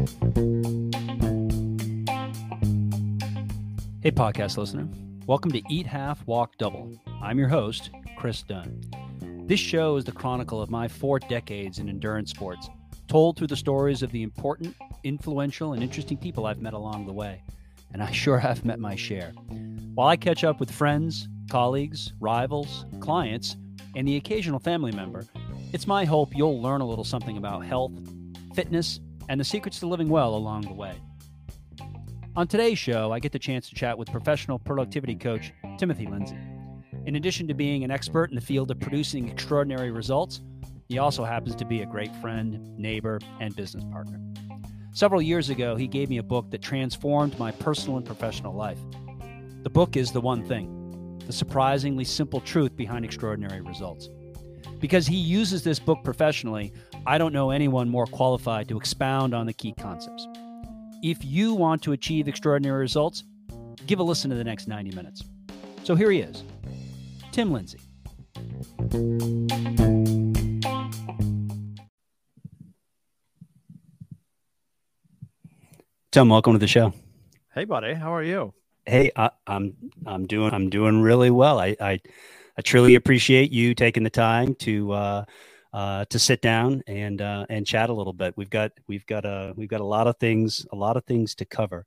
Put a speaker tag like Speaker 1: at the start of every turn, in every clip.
Speaker 1: Hey, podcast listener. Welcome to Eat Half, Walk Double. I'm your host, Chris Dunn. This show is the chronicle of my four decades in endurance sports, told through the stories of the important, influential, and interesting people I've met along the way. And I sure have met my share. While I catch up with friends, colleagues, rivals, clients, and the occasional family member, it's my hope you'll learn a little something about health, fitness, and the secrets to living well along the way. On today's show, I get the chance to chat with professional productivity coach Timothy Lindsey. In addition to being an expert in the field of producing extraordinary results, he also happens to be a great friend, neighbor, and business partner. Several years ago, he gave me a book that transformed my personal and professional life. The book is The One Thing The Surprisingly Simple Truth Behind Extraordinary Results. Because he uses this book professionally, I don't know anyone more qualified to expound on the key concepts. If you want to achieve extraordinary results, give a listen to the next 90 minutes. So here he is, Tim Lindsey. Tim, welcome to the show.
Speaker 2: Hey, buddy, how are you?
Speaker 1: Hey, I, am I'm, I'm doing I'm doing really well. I, I I truly appreciate you taking the time to uh, uh, to sit down and uh, and chat a little bit. We've got we've got a we've got a lot of things a lot of things to cover.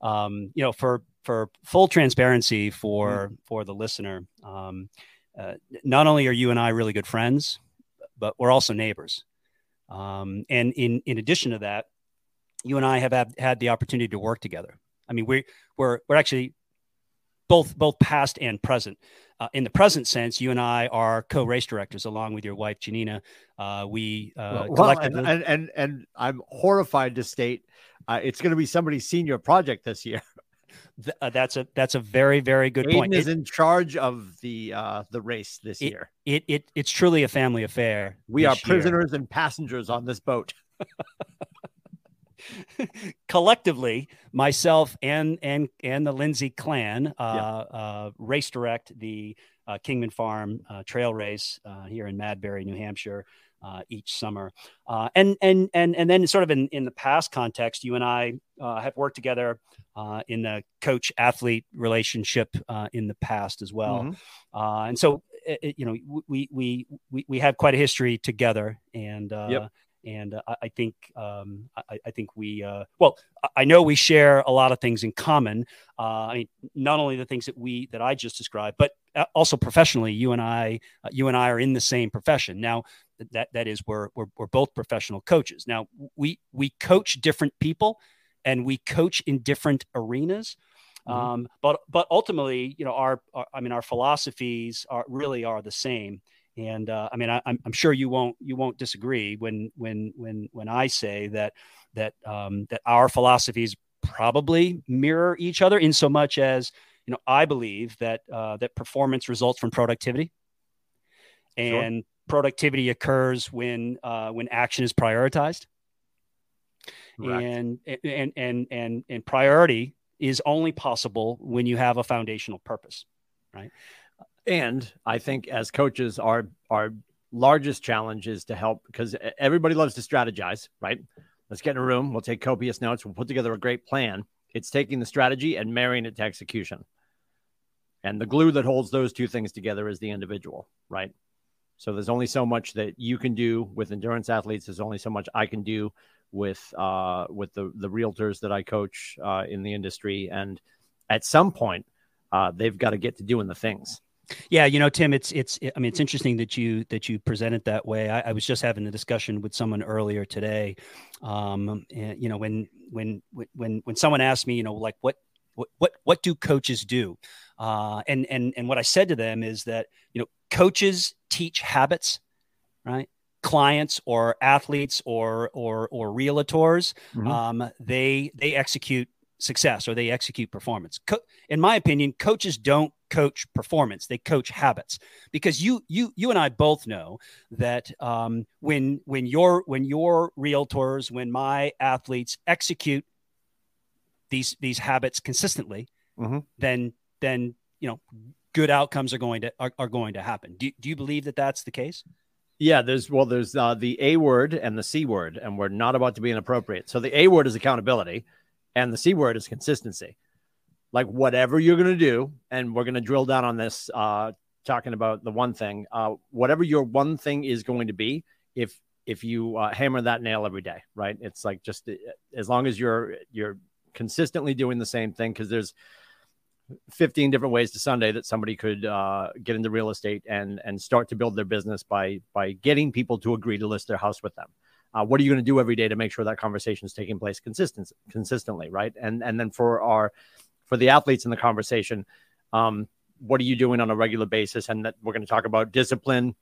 Speaker 1: Um, you know, for for full transparency for mm. for the listener, um, uh, not only are you and I really good friends, but we're also neighbors. Um, and in in addition to that, you and I have had, had the opportunity to work together. I mean, we we're we're actually both both past and present. Uh, in the present sense, you and I are co-race directors along with your wife Janina. Uh, we uh,
Speaker 2: well, collectively... and, and, and and I'm horrified to state uh, it's going to be somebody's senior project this year.
Speaker 1: Th- uh, that's a that's a very very good
Speaker 2: Aiden
Speaker 1: point.
Speaker 2: Is it, in charge of the uh, the race this
Speaker 1: it,
Speaker 2: year.
Speaker 1: It, it it's truly a family affair.
Speaker 2: We are prisoners year. and passengers on this boat.
Speaker 1: collectively, myself and and and the Lindsey clan uh, yeah. uh, race direct the uh, Kingman Farm uh, Trail Race uh, here in Madbury, New Hampshire. Uh, each summer, and and and and then sort of in, in the past context, you and I have worked together in the coach athlete relationship in the past as well, mm-hmm. and so it, you know we we we we have quite a history together, and yep and uh, I, think um, I, I, think we uh, well I know we share a lot of things in common. Uh, I mean, not only the things that we that I just described, but uh, also professionally, you and I uh, you and I are in the same profession now. That that is we're, we're we're both professional coaches. Now we we coach different people, and we coach in different arenas. Mm-hmm. Um, but but ultimately, you know, our, our I mean, our philosophies are really are the same. And uh, I mean, I, am sure you won't you won't disagree when when when when I say that that um, that our philosophies probably mirror each other in so much as you know I believe that uh, that performance results from productivity, and sure. productivity occurs when uh, when action is prioritized, and and and and and priority is only possible when you have a foundational purpose, right?
Speaker 2: And I think as coaches, our our largest challenge is to help because everybody loves to strategize, right? Let's get in a room. We'll take copious notes. We'll put together a great plan. It's taking the strategy and marrying it to execution. And the glue that holds those two things together is the individual, right? So there's only so much that you can do with endurance athletes. There's only so much I can do with uh, with the the realtors that I coach uh, in the industry. And at some point, uh, they've got to get to doing the things.
Speaker 1: Yeah, you know, Tim, it's it's I mean, it's interesting that you that you present it that way. I, I was just having a discussion with someone earlier today. Um, and, you know, when when when when someone asked me, you know, like what what what what do coaches do? Uh, and and and what I said to them is that you know, coaches teach habits, right? Clients or athletes or or or realtors, mm-hmm. um, they they execute success or they execute performance. Co- in my opinion, coaches don't coach performance; they coach habits. Because you you you and I both know that um, when when your when your realtors, when my athletes execute these these habits consistently, mm-hmm. then then you know good outcomes are going to are, are going to happen. Do, do you believe that that's the case?
Speaker 2: Yeah, there's well, there's uh, the A word and the C word, and we're not about to be inappropriate. So the A word is accountability, and the C word is consistency. Like whatever you're going to do, and we're going to drill down on this, uh, talking about the one thing. Uh, whatever your one thing is going to be, if if you uh, hammer that nail every day, right? It's like just uh, as long as you're you're consistently doing the same thing, because there's 15 different ways to Sunday that somebody could uh, get into real estate and and start to build their business by by getting people to agree to list their house with them. Uh, what are you going to do every day to make sure that conversation is taking place consistent consistently, right? And and then for our for the athletes in the conversation, um, what are you doing on a regular basis? And that we're going to talk about discipline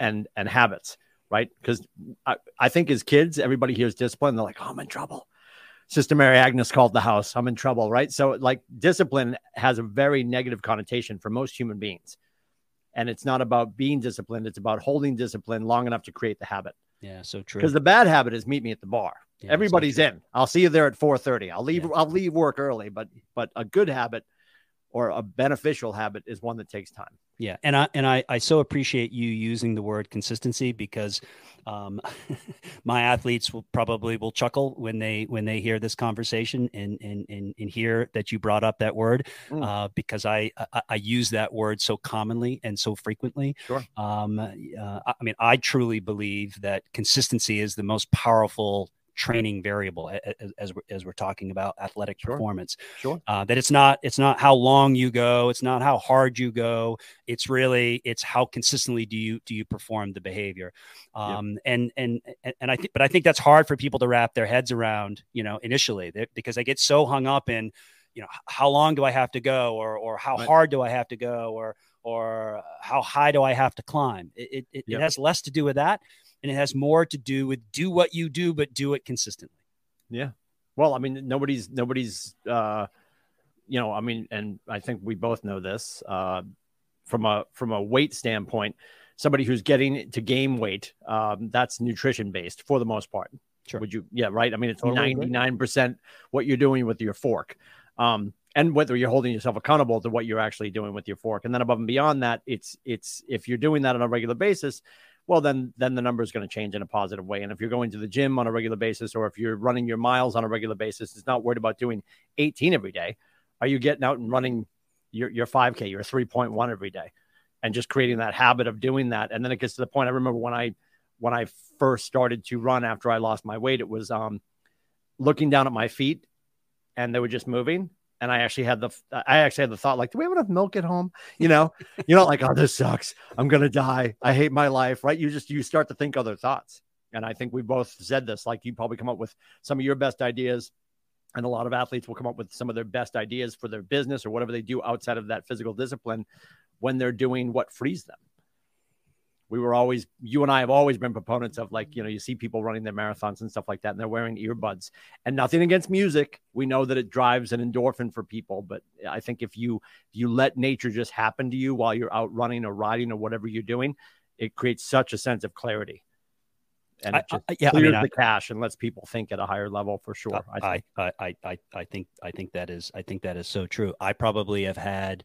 Speaker 2: and and habits, right? Because I, I think as kids, everybody hears discipline, they're like, oh, I'm in trouble. Sister Mary Agnes called the house. I'm in trouble, right? So, like, discipline has a very negative connotation for most human beings. And it's not about being disciplined, it's about holding discipline long enough to create the habit.
Speaker 1: Yeah, so true.
Speaker 2: Because the bad habit is meet me at the bar. Yeah, Everybody's so in. I'll see you there at 4:30. I'll leave yeah. I'll leave work early, but but a good habit or a beneficial habit is one that takes time.
Speaker 1: Yeah, and I and I I so appreciate you using the word consistency because um, my athletes will probably will chuckle when they when they hear this conversation and and and, and hear that you brought up that word mm. uh, because I, I, I use that word so commonly and so frequently.
Speaker 2: Sure.
Speaker 1: Um, uh, I mean, I truly believe that consistency is the most powerful training variable as, as, we're, as we're talking about athletic sure. performance.
Speaker 2: Sure.
Speaker 1: Uh, that it's not it's not how long you go, it's not how hard you go. It's really it's how consistently do you do you perform the behavior. Um, yep. and and and I think but I think that's hard for people to wrap their heads around. You know, initially because they get so hung up in you know how long do I have to go or or how right. hard do I have to go or or how high do I have to climb? It, it, yep. it has less to do with that and it has more to do with do what you do, but do it consistently.
Speaker 2: Yeah. Well, I mean, nobody's nobody's uh, you know, I mean, and I think we both know this uh, from a from a weight standpoint. Somebody who's getting to gain weight, um, that's nutrition based for the most part. Sure. Would you? Yeah, right. I mean, it's ninety nine percent what you're doing with your fork. Um, and whether you're holding yourself accountable to what you're actually doing with your fork and then above and beyond that it's it's if you're doing that on a regular basis well then then the number is going to change in a positive way. And if you're going to the gym on a regular basis or if you're running your miles on a regular basis it's not worried about doing 18 every day. Are you getting out and running your, your 5k your 3.1 every day? And just creating that habit of doing that. And then it gets to the point i remember when i when i first started to run after i lost my weight it was um looking down at my feet and they were just moving and I actually had the I actually had the thought like, do we have enough milk at home? You know, you know, like, oh, this sucks. I'm gonna die. I hate my life. Right? You just you start to think other thoughts. And I think we both said this. Like you probably come up with some of your best ideas, and a lot of athletes will come up with some of their best ideas for their business or whatever they do outside of that physical discipline when they're doing what frees them we were always you and I have always been proponents of like you know you see people running their marathons and stuff like that and they're wearing earbuds and nothing against music we know that it drives an endorphin for people but I think if you if you let nature just happen to you while you're out running or riding or whatever you're doing it creates such a sense of clarity and it just I, I, yeah, clears I mean, the cache and lets people think at a higher level for sure.
Speaker 1: I, I, I, I, I think I think that is I think that is so true. I probably have had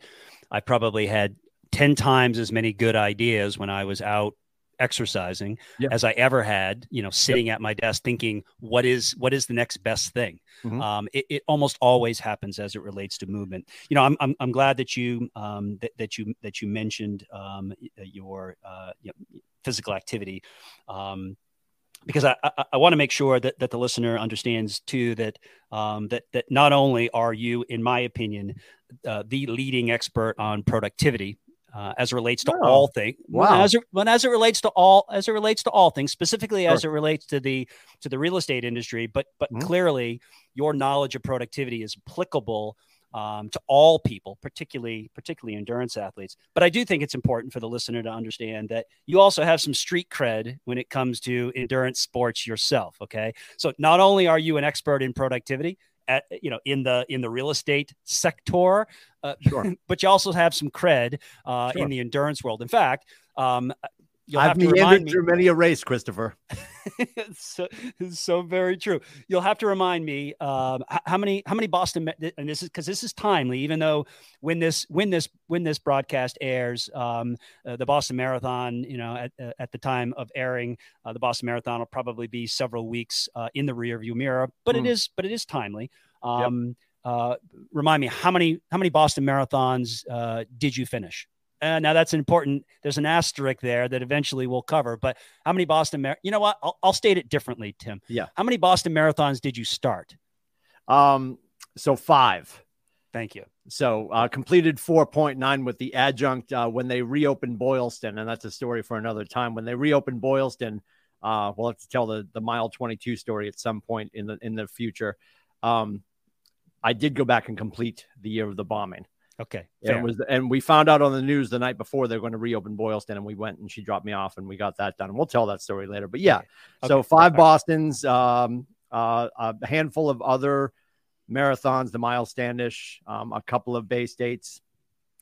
Speaker 1: I probably had 10 times as many good ideas when I was out exercising yep. as I ever had, you know, sitting yep. at my desk thinking, what is what is the next best thing? Mm-hmm. Um, it, it, almost always happens as it relates to movement. You know, I'm I'm, I'm glad that you um, that, that you that you mentioned um, your uh, you know, physical activity. Um, because I, I, I want to make sure that, that the listener understands too that um, that that not only are you, in my opinion, uh, the leading expert on productivity, uh, as it relates to oh, all things. Wow. As it, when as it relates to all as it relates to all things, specifically sure. as it relates to the to the real estate industry, but but mm-hmm. clearly your knowledge of productivity is applicable um, to all people, particularly particularly endurance athletes. But I do think it's important for the listener to understand that you also have some street cred when it comes to endurance sports yourself. Okay, so not only are you an expert in productivity, at you know in the in the real estate sector uh, sure. but you also have some cred uh, sure. in the endurance world in fact um, you'll
Speaker 2: I've
Speaker 1: remind me.
Speaker 2: through many a race, Christopher.
Speaker 1: so, so very true. You'll have to remind me um, how many how many Boston and this is because this is timely. Even though when this when this when this broadcast airs, um, uh, the Boston Marathon, you know, at, uh, at the time of airing, uh, the Boston Marathon will probably be several weeks uh, in the rearview mirror. But mm. it is but it is timely. Um, yep. Uh, remind me how many how many Boston marathons uh, did you finish? Uh, now that's important. There's an asterisk there that eventually we'll cover. But how many Boston? Mar- you know what? I'll, I'll state it differently, Tim.
Speaker 2: Yeah.
Speaker 1: How many Boston marathons did you start?
Speaker 2: Um. So five.
Speaker 1: Thank you.
Speaker 2: So uh, completed 4.9 with the adjunct uh, when they reopened Boylston, and that's a story for another time. When they reopened Boylston, uh, we'll have to tell the the mile 22 story at some point in the in the future. Um, I did go back and complete the year of the bombing.
Speaker 1: Okay.
Speaker 2: And was and we found out on the news the night before they're going to reopen Boylston, and we went and she dropped me off, and we got that done. And we'll tell that story later. But yeah, okay. so okay. five Boston's, um, uh, a handful of other marathons, the Miles Standish, um, a couple of Bay States,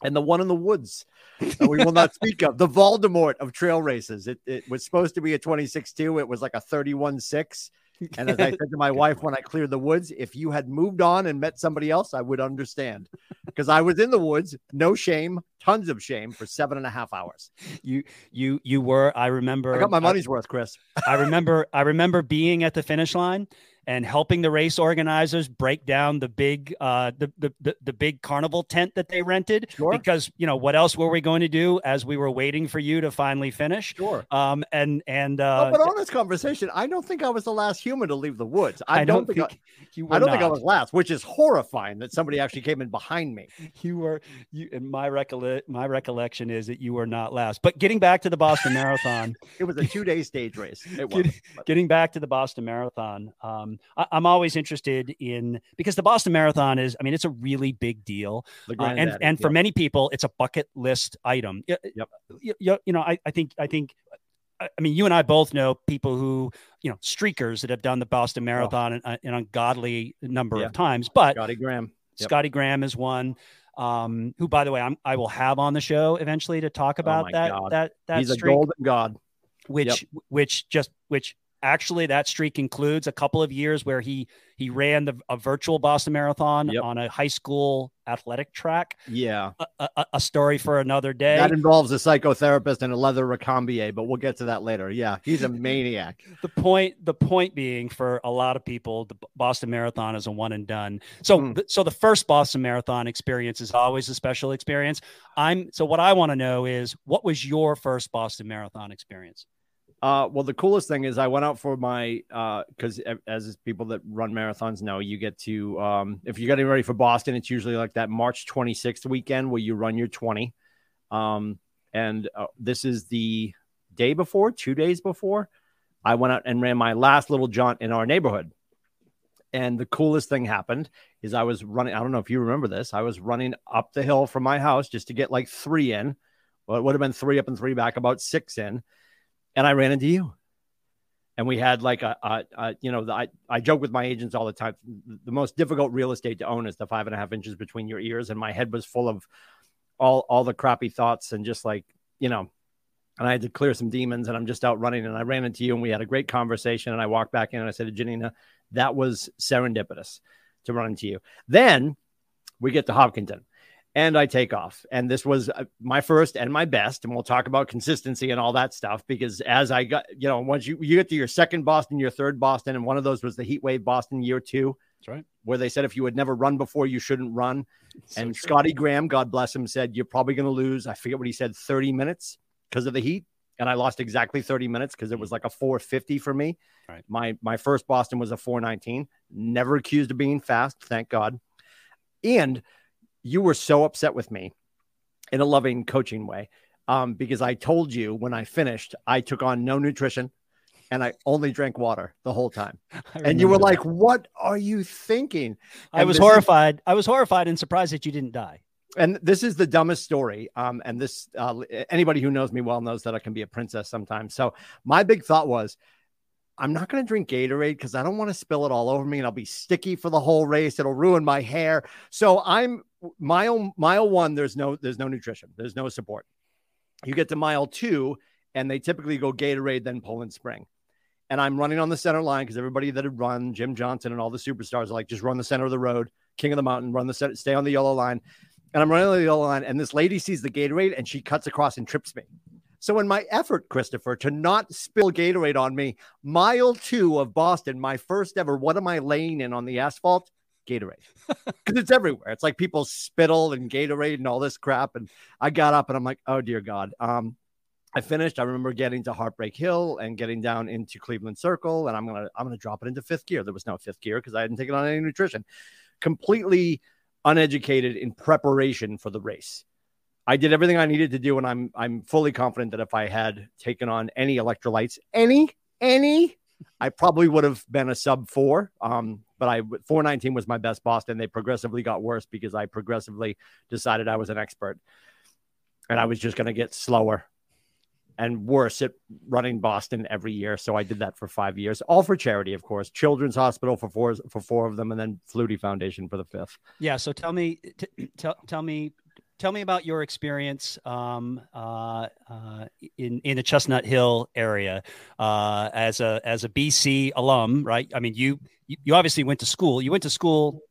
Speaker 2: and the one in the woods that we will not speak of, the Voldemort of trail races. It, it was supposed to be a 26 2. It was like a 31 6. And as I said to my wife when I cleared the woods, if you had moved on and met somebody else, I would understand. Because I was in the woods, no shame, tons of shame for seven and a half hours.
Speaker 1: You you you were, I remember
Speaker 2: I got my money's I, worth, Chris.
Speaker 1: I remember I remember being at the finish line and helping the race organizers break down the big uh the the the, the big carnival tent that they rented.
Speaker 2: Sure.
Speaker 1: because you know what else were we going to do as we were waiting for you to finally finish?
Speaker 2: Sure.
Speaker 1: Um and and uh
Speaker 2: oh, but on this conversation i don't think i was the last human to leave the woods.
Speaker 1: I, I don't, don't, think, think
Speaker 2: I, you i don't not. think i was last which is horrifying that somebody actually came in behind me.
Speaker 1: You were you and my recollect my recollection is that you were not last. But getting back to the boston marathon
Speaker 2: it was a two-day stage race.
Speaker 1: It was getting, getting back to the boston marathon um, I, am always interested in because the Boston Marathon is, I mean, it's a really big deal, uh, and and for many people, it's a bucket list item.
Speaker 2: Yep.
Speaker 1: You, you, you know, I, I think I think I mean, you and I both know people who, you know, streakers that have done the Boston Marathon oh. an, an, ungodly number yeah. of times. But
Speaker 2: Scotty Graham,
Speaker 1: yep. Scotty Graham is one. Um, who, by the way, I'm, I will have on the show eventually to talk oh about oh that, God. that that
Speaker 2: He's
Speaker 1: streak,
Speaker 2: a golden god,
Speaker 1: which yep. which just which actually that streak includes a couple of years where he he ran the a virtual Boston Marathon yep. on a high school athletic track.
Speaker 2: Yeah,
Speaker 1: a, a, a, story for another day.
Speaker 2: That involves a psychotherapist and a leather recambier, but we'll get to that later. Yeah, he's a maniac.
Speaker 1: the point the point being for a lot of people, the Boston Marathon is a one and done. So mm. so the first Boston Marathon experience is always a special experience. I'm so what I want to know is what was your first Boston Marathon experience?
Speaker 2: Uh, well, the coolest thing is I went out for my because uh, as people that run marathons know, you get to um, if you're getting ready for Boston, it's usually like that March 26th weekend where you run your 20. Um, and uh, this is the day before, two days before, I went out and ran my last little jaunt in our neighborhood. And the coolest thing happened is I was running. I don't know if you remember this. I was running up the hill from my house just to get like three in. Well, it would have been three up and three back, about six in and I ran into you. And we had like a, a, a you know, the, I, I joke with my agents all the time. The most difficult real estate to own is the five and a half inches between your ears. And my head was full of all, all the crappy thoughts and just like, you know, and I had to clear some demons and I'm just out running and I ran into you and we had a great conversation and I walked back in and I said to Janina, that was serendipitous to run into you. Then we get to Hopkinton and I take off. And this was uh, my first and my best. And we'll talk about consistency and all that stuff because as I got, you know, once you, you get to your second Boston, your third Boston, and one of those was the Heat Wave Boston year two.
Speaker 1: That's right.
Speaker 2: Where they said if you had never run before, you shouldn't run. So and true. Scotty Graham, God bless him, said, You're probably going to lose. I forget what he said, 30 minutes because of the heat. And I lost exactly 30 minutes because it was like a 450 for me.
Speaker 1: Right.
Speaker 2: My my first Boston was a 419. Never accused of being fast, thank God. And you were so upset with me in a loving coaching way um, because I told you when I finished, I took on no nutrition and I only drank water the whole time. And you were that. like, "What are you thinking?"
Speaker 1: And I was horrified. Is, I was horrified and surprised that you didn't die.
Speaker 2: And this is the dumbest story. Um, and this uh, anybody who knows me well knows that I can be a princess sometimes. So my big thought was, I'm not going to drink Gatorade because I don't want to spill it all over me and I'll be sticky for the whole race. It'll ruin my hair. So I'm mile mile one. There's no there's no nutrition. There's no support. You get to mile two, and they typically go Gatorade, then Poland Spring. And I'm running on the center line because everybody that had run, Jim Johnson and all the superstars are like, just run the center of the road, king of the mountain, run the center, stay on the yellow line. And I'm running on the yellow line, and this lady sees the Gatorade and she cuts across and trips me. So, in my effort, Christopher, to not spill Gatorade on me, mile two of Boston, my first ever, what am I laying in on the asphalt? Gatorade. Because it's everywhere. It's like people spittle and Gatorade and all this crap. And I got up and I'm like, oh, dear God. Um, I finished. I remember getting to Heartbreak Hill and getting down into Cleveland Circle, and I'm gonna I'm gonna drop it into fifth gear. There was no fifth gear because I hadn't taken on any nutrition. Completely uneducated in preparation for the race. I did everything I needed to do, and I'm I'm fully confident that if I had taken on any electrolytes, any any, I probably would have been a sub four. Um, but I 419 was my best Boston. They progressively got worse because I progressively decided I was an expert, and I was just going to get slower and worse at running Boston every year. So I did that for five years, all for charity, of course. Children's Hospital for four for four of them, and then Flutie Foundation for the fifth.
Speaker 1: Yeah. So tell me, t- tell tell me. Tell me about your experience um, uh, uh, in in the Chestnut Hill area uh, as a as a BC alum, right? I mean, you you obviously went to school. You went to school.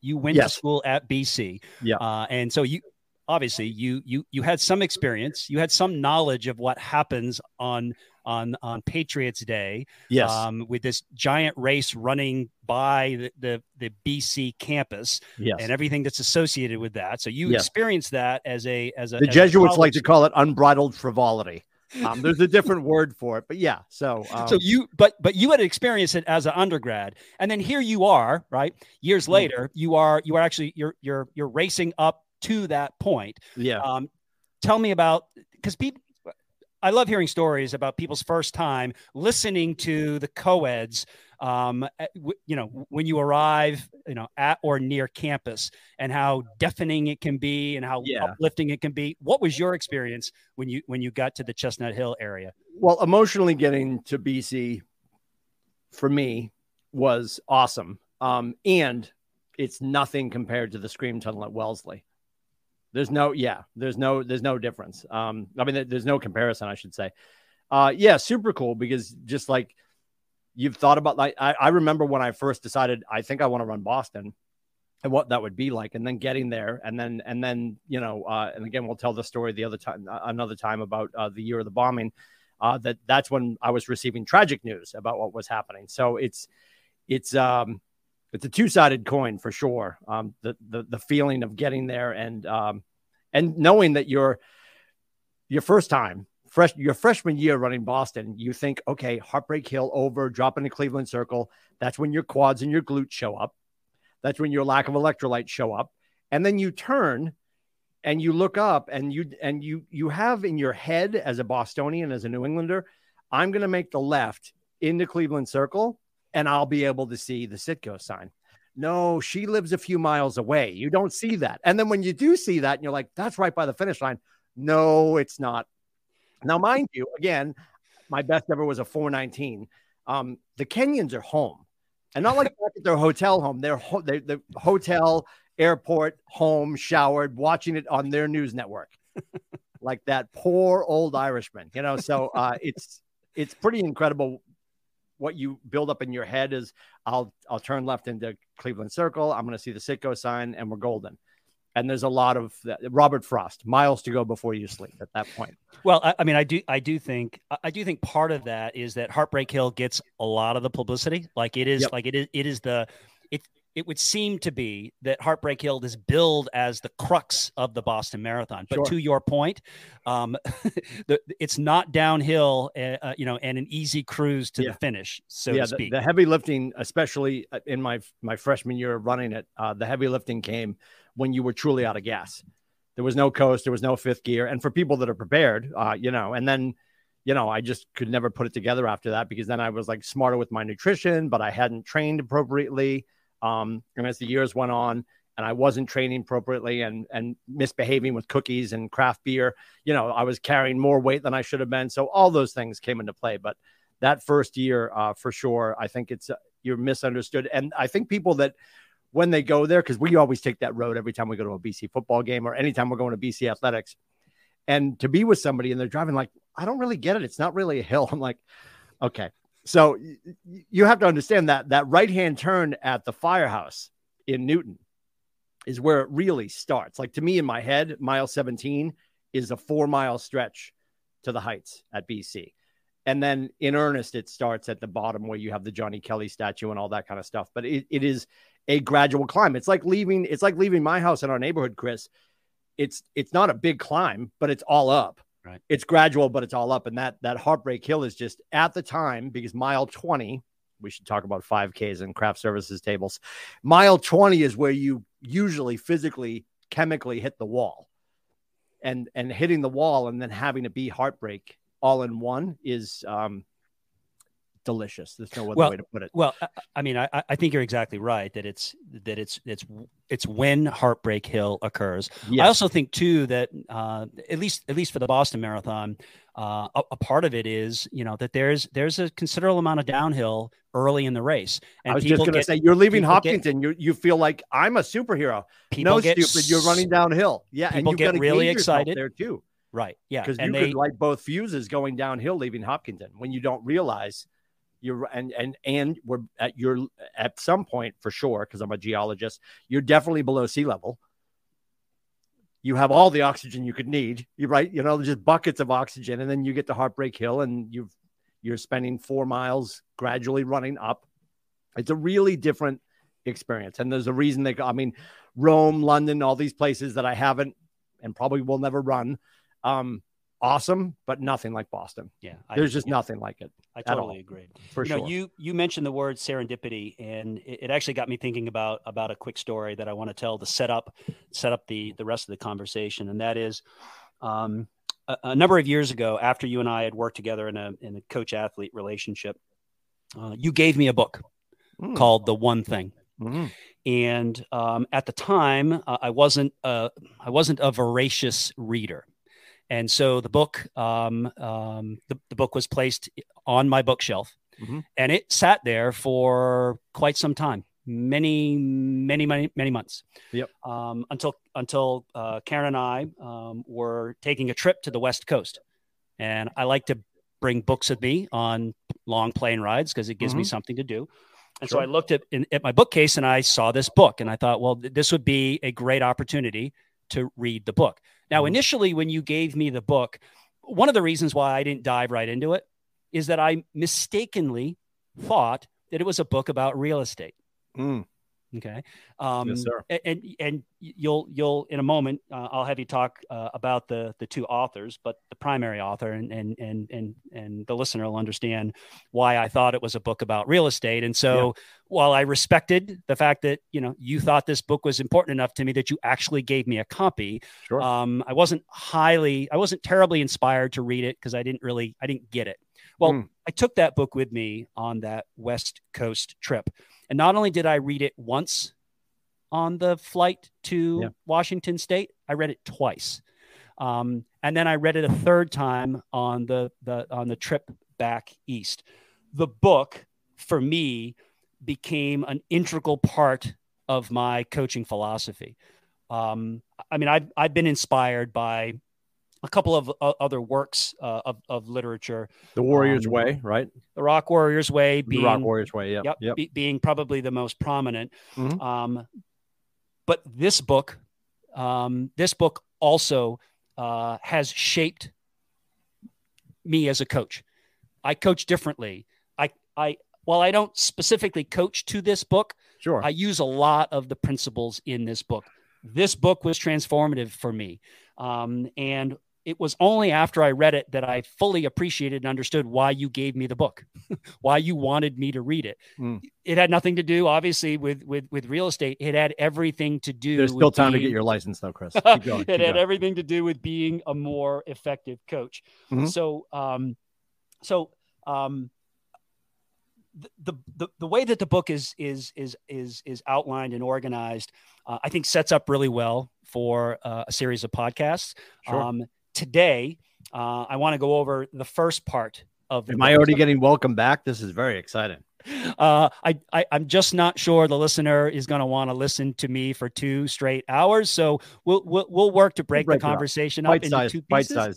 Speaker 1: You went yes. to school at BC,
Speaker 2: yeah,
Speaker 1: uh, and so you obviously you you you had some experience you had some knowledge of what happens on on on patriots day
Speaker 2: yes
Speaker 1: um, with this giant race running by the the, the bc campus
Speaker 2: yes.
Speaker 1: and everything that's associated with that so you
Speaker 2: yes.
Speaker 1: experienced that as a as a
Speaker 2: the
Speaker 1: as
Speaker 2: jesuits a like to call it unbridled frivolity um, there's a different word for it, but yeah. So, um,
Speaker 1: so you, but but you had experienced it as an undergrad, and then here you are, right? Years mm. later, you are you are actually you're you're you're racing up to that point.
Speaker 2: Yeah.
Speaker 1: Um, tell me about because people. I love hearing stories about people's first time listening to the co-eds. Um, you know, when you arrive, you know, at or near campus, and how deafening it can be, and how yeah. uplifting it can be. What was your experience when you when you got to the Chestnut Hill area?
Speaker 2: Well, emotionally getting to BC for me was awesome, um, and it's nothing compared to the Scream Tunnel at Wellesley. There's no, yeah, there's no, there's no difference. Um, I mean, there's no comparison, I should say. Uh, yeah, super cool because just like you've thought about, like, I, I remember when I first decided I think I want to run Boston and what that would be like, and then getting there, and then, and then, you know, uh, and again, we'll tell the story the other time, uh, another time about uh, the year of the bombing. Uh, that that's when I was receiving tragic news about what was happening. So it's, it's, um, it's a two sided coin for sure. Um, the, the the feeling of getting there and um, and knowing that you're your first time fresh your freshman year running Boston, you think, okay, Heartbreak Hill over, drop the Cleveland Circle. That's when your quads and your glutes show up. That's when your lack of electrolytes show up. And then you turn and you look up and you and you you have in your head as a Bostonian, as a New Englander, I'm gonna make the left into Cleveland Circle and I'll be able to see the Citgo sign. No, she lives a few miles away. You don't see that. And then when you do see that, and you're like, that's right by the finish line. No, it's not. Now, mind you, again, my best ever was a 419. Um, the Kenyans are home. And not like their hotel home. They're, ho- they're the hotel, airport, home, showered, watching it on their news network. like that poor old Irishman, you know. So uh, it's it's pretty incredible what you build up in your head is I'll I'll turn left into Cleveland Circle. I'm going to see the Citgo sign, and we're golden. And there's a lot of that. Robert Frost, miles to go before you sleep at that point.
Speaker 1: Well, I, I mean, I do, I do think, I do think part of that is that Heartbreak Hill gets a lot of the publicity. Like it is, yep. like it is, it is the, it, it would seem to be that Heartbreak Hill is billed as the crux of the Boston Marathon. But sure. to your point, um, the, it's not downhill, uh, uh, you know, and an easy cruise to yeah. the finish, so
Speaker 2: yeah,
Speaker 1: to speak.
Speaker 2: The, the, heavy lifting, especially uh, in my my freshman year of running it, uh, the heavy lifting came when you were truly out of gas. There was no coast, there was no fifth gear, and for people that are prepared, uh, you know, and then you know, I just could never put it together after that because then I was like smarter with my nutrition, but I hadn't trained appropriately. Um, and as the years went on, and I wasn't training appropriately and and misbehaving with cookies and craft beer, you know, I was carrying more weight than I should have been. So all those things came into play. But that first year, uh, for sure, I think it's uh, you're misunderstood, and I think people that when they go there, because we always take that road every time we go to a BC football game or anytime we're going to BC athletics, and to be with somebody and they're driving like, I don't really get it. It's not really a hill. I'm like, okay. So you have to understand that that right hand turn at the firehouse in Newton is where it really starts. Like to me, in my head, mile 17 is a four mile stretch to the heights at BC. And then in earnest, it starts at the bottom where you have the Johnny Kelley statue and all that kind of stuff. But it, it is a gradual climb. It's like leaving, it's like leaving my house in our neighborhood, Chris. It's it's not a big climb, but it's all up.
Speaker 1: Right.
Speaker 2: It's gradual, but it's all up. And that that heartbreak hill is just at the time because mile 20, we should talk about 5Ks and craft services tables. Mile 20 is where you usually physically, chemically hit the wall. And and hitting the wall and then having to be heartbreak all in one is um delicious. There's no other
Speaker 1: well,
Speaker 2: way to put it.
Speaker 1: Well, I, I mean, I, I think you're exactly right that it's that it's it's it's when Heartbreak Hill occurs. Yes. I also think too that uh, at least at least for the Boston Marathon, uh, a, a, part of it is you know that there's there's a considerable amount of downhill early in the race.
Speaker 2: And I was just going to say you're leaving Hopkinton. Get, you you feel like I'm a superhero. no, get, stupid. You're running downhill. Yeah,
Speaker 1: people and you get really excited
Speaker 2: there too.
Speaker 1: Right. Yeah.
Speaker 2: Because you they, could light both fuses going downhill, leaving Hopkinton when you don't realize you're and and and we're at your at some point for sure because I'm a geologist. You're definitely below sea level. You have all the oxygen you could need. You right, you know, just buckets of oxygen, and then you get to Heartbreak Hill, and you've you're spending four miles gradually running up. It's a really different experience, and there's a reason they. I mean, Rome, London, all these places that I haven't and probably will never run. Um, awesome, but nothing like Boston.
Speaker 1: Yeah,
Speaker 2: I, there's just yeah. nothing like it.
Speaker 1: I totally agree.
Speaker 2: For
Speaker 1: you
Speaker 2: sure.
Speaker 1: Know, you you mentioned the word serendipity, and it, it, actually got me thinking about about a quick story that I want to tell to set up set up the the rest of the conversation, and that is. Um, a, a, number of years ago, after you and I had worked together in a in a coach athlete relationship, uh, you gave me a book mm. called The One Thing. Mm-hmm. And um, at the time, uh, I wasn't uh, I wasn't a voracious reader. And so the book, um, um, the, the, book was placed on my bookshelf, mm-hmm. and it sat there for quite some time, many, many, many, many months.
Speaker 2: Yep.
Speaker 1: Um, until until uh, Karen and I um, were taking a trip to the West Coast, and I like to bring books with me on long plane rides because it gives mm-hmm. me something to do. And sure. so I looked at in, at my bookcase and I saw this book, and I thought, well, th- this would be a great opportunity to read the book. Now, mm-hmm. initially, when you gave me the book, one of the reasons why I didn't dive right into it is that I mistakenly thought that it was a book about real estate.
Speaker 2: Mm.
Speaker 1: Okay. Um,
Speaker 2: yes, sir.
Speaker 1: And and you'll you'll in a moment uh, I'll have you talk uh, about the the two authors, but the primary author and and and and and the listener will understand why I thought it was a book about real estate. And so yeah. while I respected the fact that you know you thought this book was important enough to me that you actually gave me a copy,
Speaker 2: sure.
Speaker 1: um, I wasn't highly I wasn't terribly inspired to read it because I didn't really I didn't get it. Well, mm. I took that book with me on that West Coast trip. And not only did I read it once on the flight to yeah. Washington State, I read it twice. Um, and then I read it a third time on the, the on the trip back east. The book for me became an integral part of my coaching philosophy. Um, I mean, I've, I've been inspired by a couple of uh, other works uh, of, of literature.
Speaker 2: The Warrior's um, Way, right?
Speaker 1: The Rock Warrior's Way being
Speaker 2: the Rock Warrior's Way,
Speaker 1: yep,
Speaker 2: yep.
Speaker 1: Be, being probably the most prominent.
Speaker 2: Mm-hmm.
Speaker 1: Um, but this book, um, this book also uh, has shaped me as a coach. I coach differently. I, I, while I don't specifically coach to this book,
Speaker 2: sure,
Speaker 1: I use a lot of the principles in this book. This book was transformative for me. Um, and it was only after I read it that I fully appreciated and understood why you gave me the book, why you wanted me to read it.
Speaker 2: Mm.
Speaker 1: It had nothing to do, obviously, with with with real estate. It had everything to do.
Speaker 2: There's still time being, to get your license, though, Chris. Keep
Speaker 1: going,
Speaker 2: keep
Speaker 1: it had
Speaker 2: going.
Speaker 1: everything to do with being a more effective coach.
Speaker 2: Mm-hmm.
Speaker 1: So, um, so um, the, the the way that the book is is is is is outlined and organized, uh, I think sets up really well for uh, a series of podcasts.
Speaker 2: Sure.
Speaker 1: Um, today, uh, I want to go over the first part of.
Speaker 2: Am I already getting welcome back? This is very exciting.
Speaker 1: Uh, I, I am just not sure the listener is going to want to listen to me for two straight hours. So we'll we'll, we'll work to break, we'll break the conversation up, up into two pieces.
Speaker 2: Bite.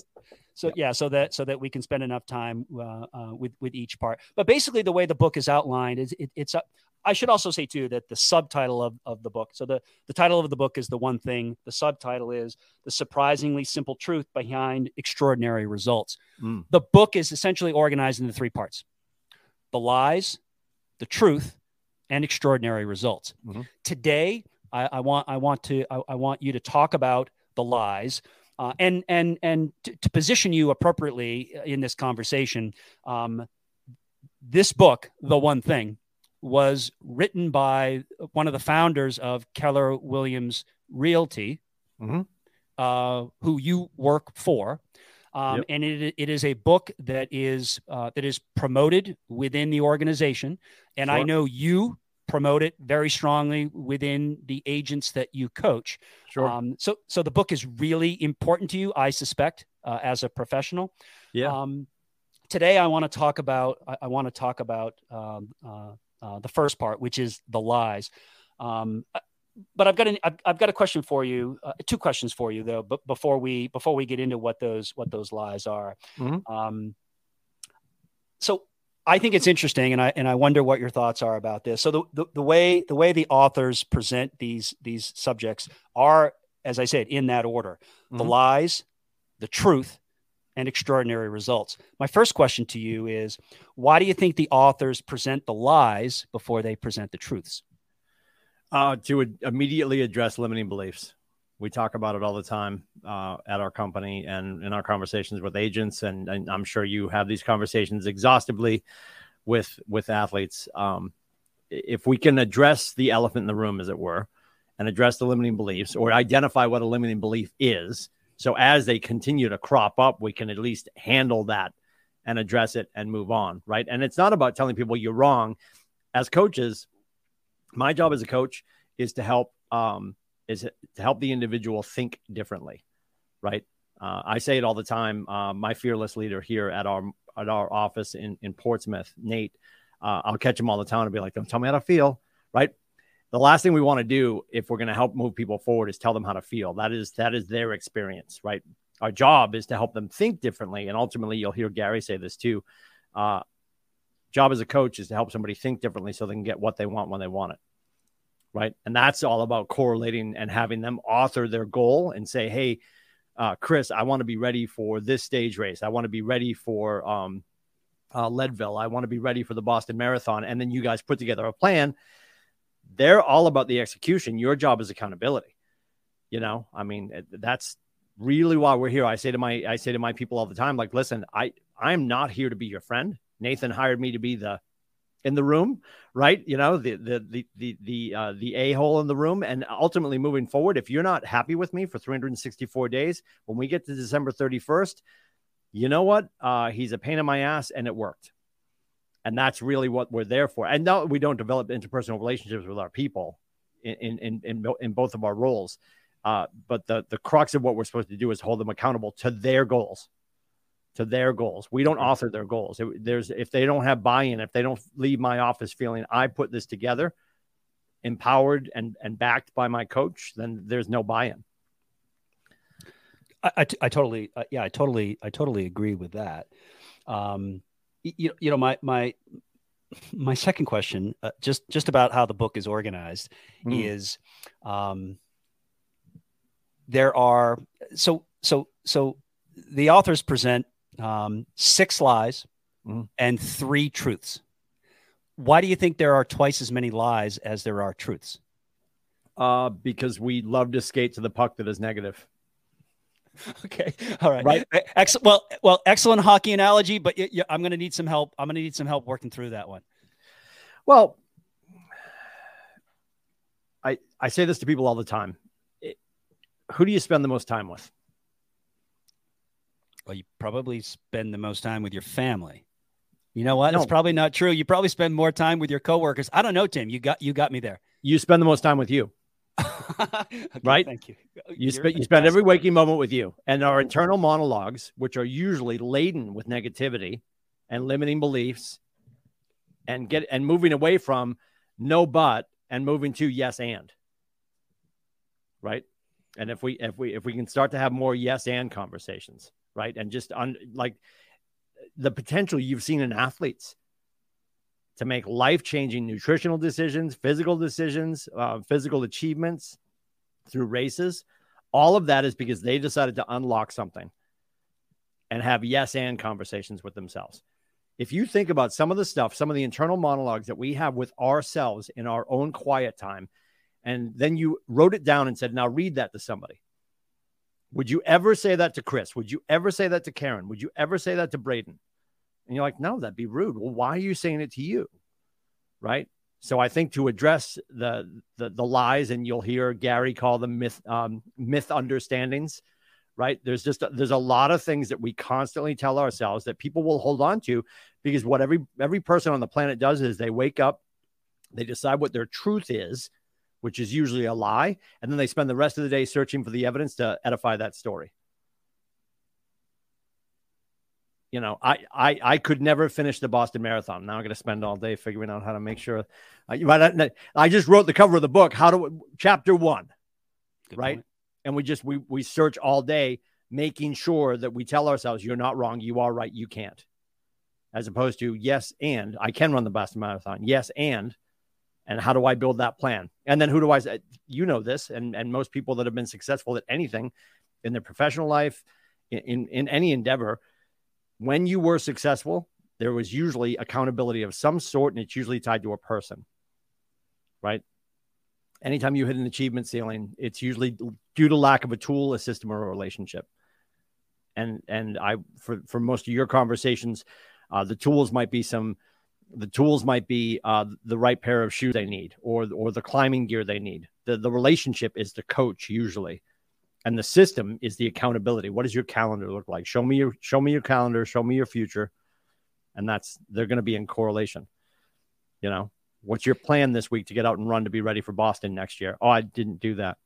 Speaker 1: So yeah, so that so that we can spend enough time uh, uh, with with each part. But basically, the way the book is outlined is it, it's. A, I should also say too that the subtitle of, of the book. So the the title of the book is the one thing. The subtitle is the surprisingly simple truth behind extraordinary results. Mm. The book is essentially organized into three parts: the lies, the truth, and extraordinary results. Mm-hmm. Today, I, I, want I want to I, I want you to talk about the lies uh, and and and to, to, position you appropriately in this conversation, um, this book, the one thing, was written by one of the founders of Keller Williams Realty, mm-hmm. uh, who you work for. Um, yep. And it, it is a book that is uh, that is promoted within the organization, and sure. I know you promote it very strongly within the agents that you coach.
Speaker 2: Sure. Um,
Speaker 1: so, so the book is really important to you, I suspect, uh, as a professional.
Speaker 2: Yeah. Um,
Speaker 1: today, I want to talk about. I, I want to talk about um, uh, uh, the first part, which is the lies. Um, uh, but I've got an, I've, I've got a question for you, uh, two questions for you though. But before we before we get into what those what those lies are, mm-hmm. Um, so I think it's interesting, and I and I wonder what your thoughts are about this. So the, the, the way the way the authors present these these subjects are, as I said, in that order: mm-hmm. the lies, the truth, and extraordinary results. My first question to you is: Why do you think the authors present the lies before they present the truths?
Speaker 2: Uh, to immediately address limiting beliefs. We talk about it all the time uh, at our company and in our conversations with agents, and, and, I'm sure you have these conversations exhaustively with with athletes. Um, if we can address the elephant in the room, as it were, and address the limiting beliefs or identify what a limiting belief is, so as they continue to crop up, we can at least handle that and address it and move on, right? And it's not about telling people you're wrong. As coaches, my job as a coach is to help um, is to help the individual think differently, right? Uh, I say it all the time. Uh, my fearless leader here at our at our office in in Portsmouth, Nate, uh, I'll catch him all the time and be like, "Don't tell me how to feel," right? The last thing we want to do if we're going to help move people forward is tell them how to feel. That is that is their experience, right? Our job is to help them think differently, and ultimately, you'll hear Gary say this too. Uh, job as a coach is to help somebody think differently so they can get what they want when they want it right? And that's all about correlating and having them author their goal and say, hey, uh, Chris, I want to be ready for this stage race. I want to be ready for um, uh, Leadville. I want to be ready for the Boston Marathon. And then you guys put together a plan. They're all about the execution. Your job is accountability. You know, I mean, that's really why we're here. I say to my I say to my people all the time, like, listen, I I'm not here to be your friend. Nathan hired me to be the in the room, right? You know, the the the the the uh, the a hole in the room, and ultimately moving forward, if you're not happy with me for 364 days, when we get to December 31st, you know what? Uh, he's a pain in my ass, and it worked. And that's really what we're there for. And now we don't develop interpersonal relationships with our people in in in, in both of our roles. Uh, but the the crux of what we're supposed to do is hold them accountable to their goals to their goals. We don't author their goals. There's if they don't have buy-in, if they don't leave my office feeling I put this together, empowered and and backed by my coach, then there's no buy-in.
Speaker 1: I, I, I totally uh, yeah I totally I totally agree with that. Um, you, you know my my my second question uh, just just about how the book is organized mm. is um, there are so so so the authors present um, six lies mm-hmm. and three truths. Why do you think there are twice as many lies as there are truths?
Speaker 2: Uh, because we love to skate to the puck that is negative.
Speaker 1: Okay. All right.
Speaker 2: Right.
Speaker 1: Excellent. Well, well, excellent hockey analogy, but y- y- I'm going to need some help. I'm going to need some help working through that one.
Speaker 2: Well, I I say this to people all the time. It, who do you spend the most time with?
Speaker 1: Well, you probably spend the most time with your family. You know what? No. It's probably not true. You probably spend more time with your coworkers. I don't know, Tim. You got you got me there.
Speaker 2: You spend the most time with you.
Speaker 1: okay,
Speaker 2: right?
Speaker 1: Thank you.
Speaker 2: You spend you spend every waking moment with you. And our internal monologues, which are usually laden with negativity and limiting beliefs and get and moving away from no but and moving to yes and. Right? And if we if we if we can start to have more yes and conversations right? And just on like the potential you've seen in athletes to make life changing nutritional decisions, physical decisions, uh, physical achievements through races. All of that is because they decided to unlock something and have yes and conversations with themselves. If you think about some of the stuff, some of the internal monologues that we have with ourselves in our own quiet time, and then you wrote it down and said, now read that to somebody. Would you ever say that to Chris? Would you ever say that to Karen? Would you ever say that to Braden? And you're like, no, that'd be rude. Well, why are you saying it to you? Right. So I think to address the the, the lies, and you'll hear Gary call them myth um, myth understandings. Right. There's just a, there's a lot of things that we constantly tell ourselves that people will hold on to because what every every person on the planet does is they wake up, they decide what their truth is, which is usually a lie, and then they spend the rest of the day searching for the evidence to edify that story. You know, I, I, I could never finish the Boston Marathon. Now I'm going to spend all day figuring out how to make sure. Uh, I just wrote the cover of the book. How to chapter one, Good right? Point. And we just we we search all day, making sure that we tell ourselves, "You're not wrong. You are right. You can't." As opposed to yes and I can run the Boston Marathon. Yes and and how do I build that plan? And then who do I? You know this, and and most people that have been successful at anything in their professional life, in in, in any endeavor when you were successful, there was usually accountability of some sort, and it's usually tied to a person, right? Anytime you hit an achievement ceiling, it's usually due to lack of a tool, a system, or a relationship. And and I for for most of your conversations, uh, the tools might be some, the tools might be uh, the right pair of shoes they need, or or the climbing gear they need. The the relationship is the coach usually and the system is the accountability. What does your calendar look like? Show me your show me your calendar show me your future. And that's they're going to be in correlation. You know what's your plan this week to get out and run to be ready for boston next year? Oh i didn't do that.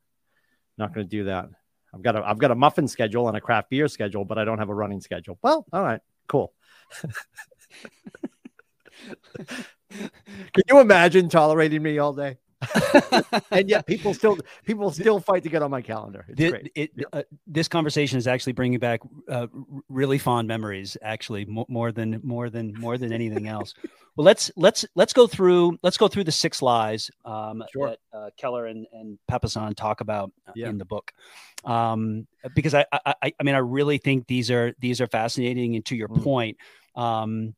Speaker 2: Not going to do that. I've got a i've got a muffin schedule and a craft beer schedule but i don't have a running schedule. Well all right cool. Can you imagine tolerating me all day and yet people still people still fight to get on my calendar. Great.
Speaker 1: It, uh, this conversation is actually bringing back uh, really fond memories. Actually, more, more than more than more than anything else. well, let's let's let's go through let's go through the six lies um, sure. that uh, Keller and and Papasan talk about uh, yeah. in the book. Um, because I, I I mean I really think these are these are fascinating. And to your mm. point, um,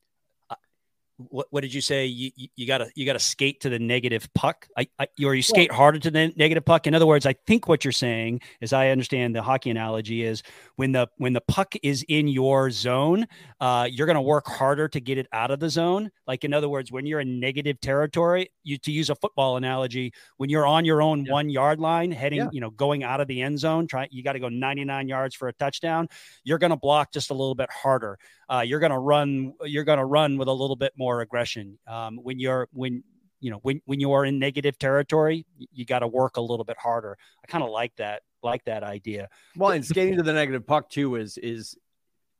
Speaker 1: what, what did you say? You, you, gotta you gotta skate to the negative puck, I, I or you skate harder to the negative puck. In other words, I think what you're saying, as I understand the hockey analogy, is when the when the puck is in your zone, uh, you're gonna work harder to get it out of the zone. Like in other words, when you're in negative territory, you to use a football analogy, when you're on your own yeah. one yard line, heading, yeah. you know, going out of the end zone, try you got to go 99 yards for a touchdown. You're gonna block just a little bit harder uh, you're going to run you're going to run with a little bit more aggression um, when you're when you know when when you are in negative territory you got to work a little bit harder i kind of like that like that idea
Speaker 2: well and skating to the negative puck too is is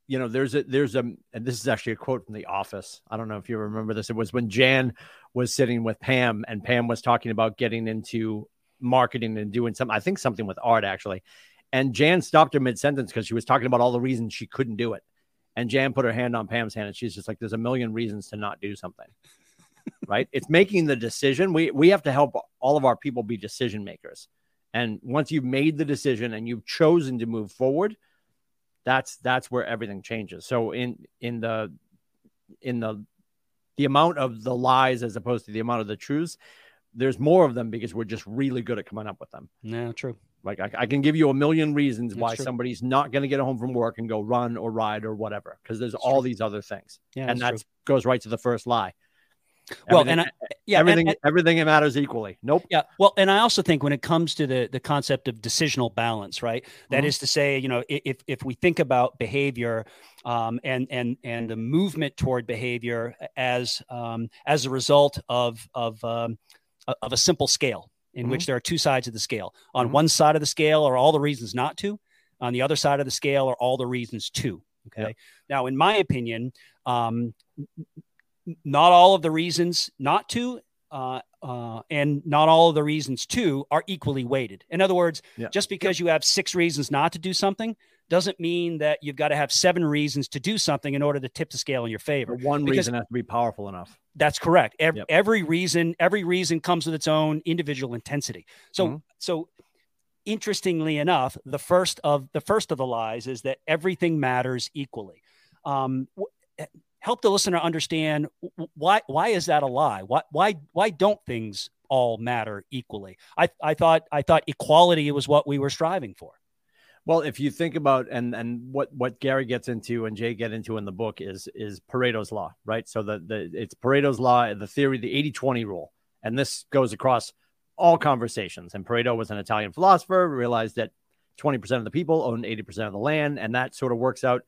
Speaker 2: you know there's a there's a and this is actually a quote from the office i don't know if you remember this it was when jan was sitting with pam and pam was talking about getting into marketing and doing something i think something with art actually and jan stopped her mid-sentence because she was talking about all the reasons she couldn't do it and Jan put her hand on Pam's hand and she's just like, there's a million reasons to not do something. right? It's making the decision. We we have to help all of our people be decision makers. And once you've made the decision and you've chosen to move forward, that's that's where everything changes. So in in the in the the amount of the lies as opposed to the amount of the truths, there's more of them because we're just really good at coming up with them.
Speaker 1: Yeah, true.
Speaker 2: Like I, I, can give you a million reasons That's why true. somebody's not going to get home from work and go run or ride or whatever, because there's That's all true. these other things. Yeah, and that goes right to the first lie.
Speaker 1: Well, everything, and I, yeah,
Speaker 2: everything,
Speaker 1: and,
Speaker 2: and, everything matters equally. Nope.
Speaker 1: Yeah. Well, and I also think when it comes to the the concept of decisional balance, right? That mm-hmm. is to say, you know, if if we think about behavior, um, and and and the movement toward behavior as um, as a result of of um, of a simple scale, in mm-hmm. which there are two sides of the scale. On mm-hmm. one side of the scale are all the reasons not to. On the other side of the scale are all the reasons to. Okay. Yep. Now, in my opinion, um, not all of the reasons not to, uh, uh, and not all of the reasons to are equally weighted. In other words,
Speaker 2: Yeah.
Speaker 1: just because you have six reasons not to do something doesn't mean that you've got to have seven reasons to do something in order to tip the scale in your favor.
Speaker 2: But one
Speaker 1: Because-
Speaker 2: reason has to be powerful enough.
Speaker 1: That's correct. Every,
Speaker 2: Yep.
Speaker 1: every reason, every reason comes with its own individual intensity. So,
Speaker 2: Mhm.
Speaker 1: so interestingly enough, the first of the first of the lies is that everything matters equally. Um, help the listener understand why why is that a lie? Why why why don't things all matter equally? I I thought I thought equality was what we were striving for.
Speaker 2: Well, if you think about and and what what Gary gets into and Jay get into in the book is is Pareto's law, right? So the the it's Pareto's law, the theory, the 80-20 rule. And this goes across all conversations. And Pareto was an Italian philosopher, realized that 20% of the people own 80% of the land, and that sort of works out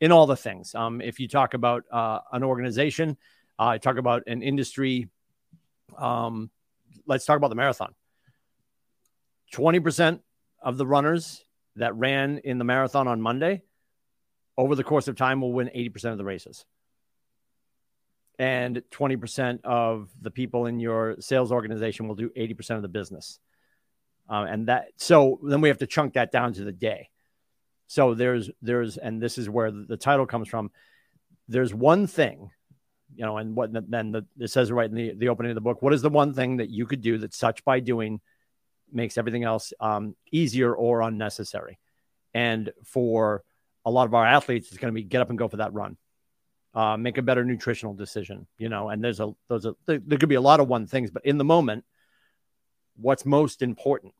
Speaker 2: in all the things. Um, if you talk about uh, an organization, uh, talk about an industry. Um, let's talk about the marathon. 20% of the runners that ran in the marathon on Monday over the course of time will win 80% of the races. And 20% of the people in your sales organization will do 80% of the business. Uh, and that, so then we have to chunk that down to the day. So there's, there's, and this is where the title comes from. There's one thing, you know, and what then the, it says right in the, the opening of the book, what is the one thing that you could do that such by doing makes everything else um, easier or unnecessary. And for a lot of our athletes, it's going to be get up and go for that run, uh, make a better nutritional decision, you know. And there's a those a there, there could be a lot of one things, but in the moment, what's most important.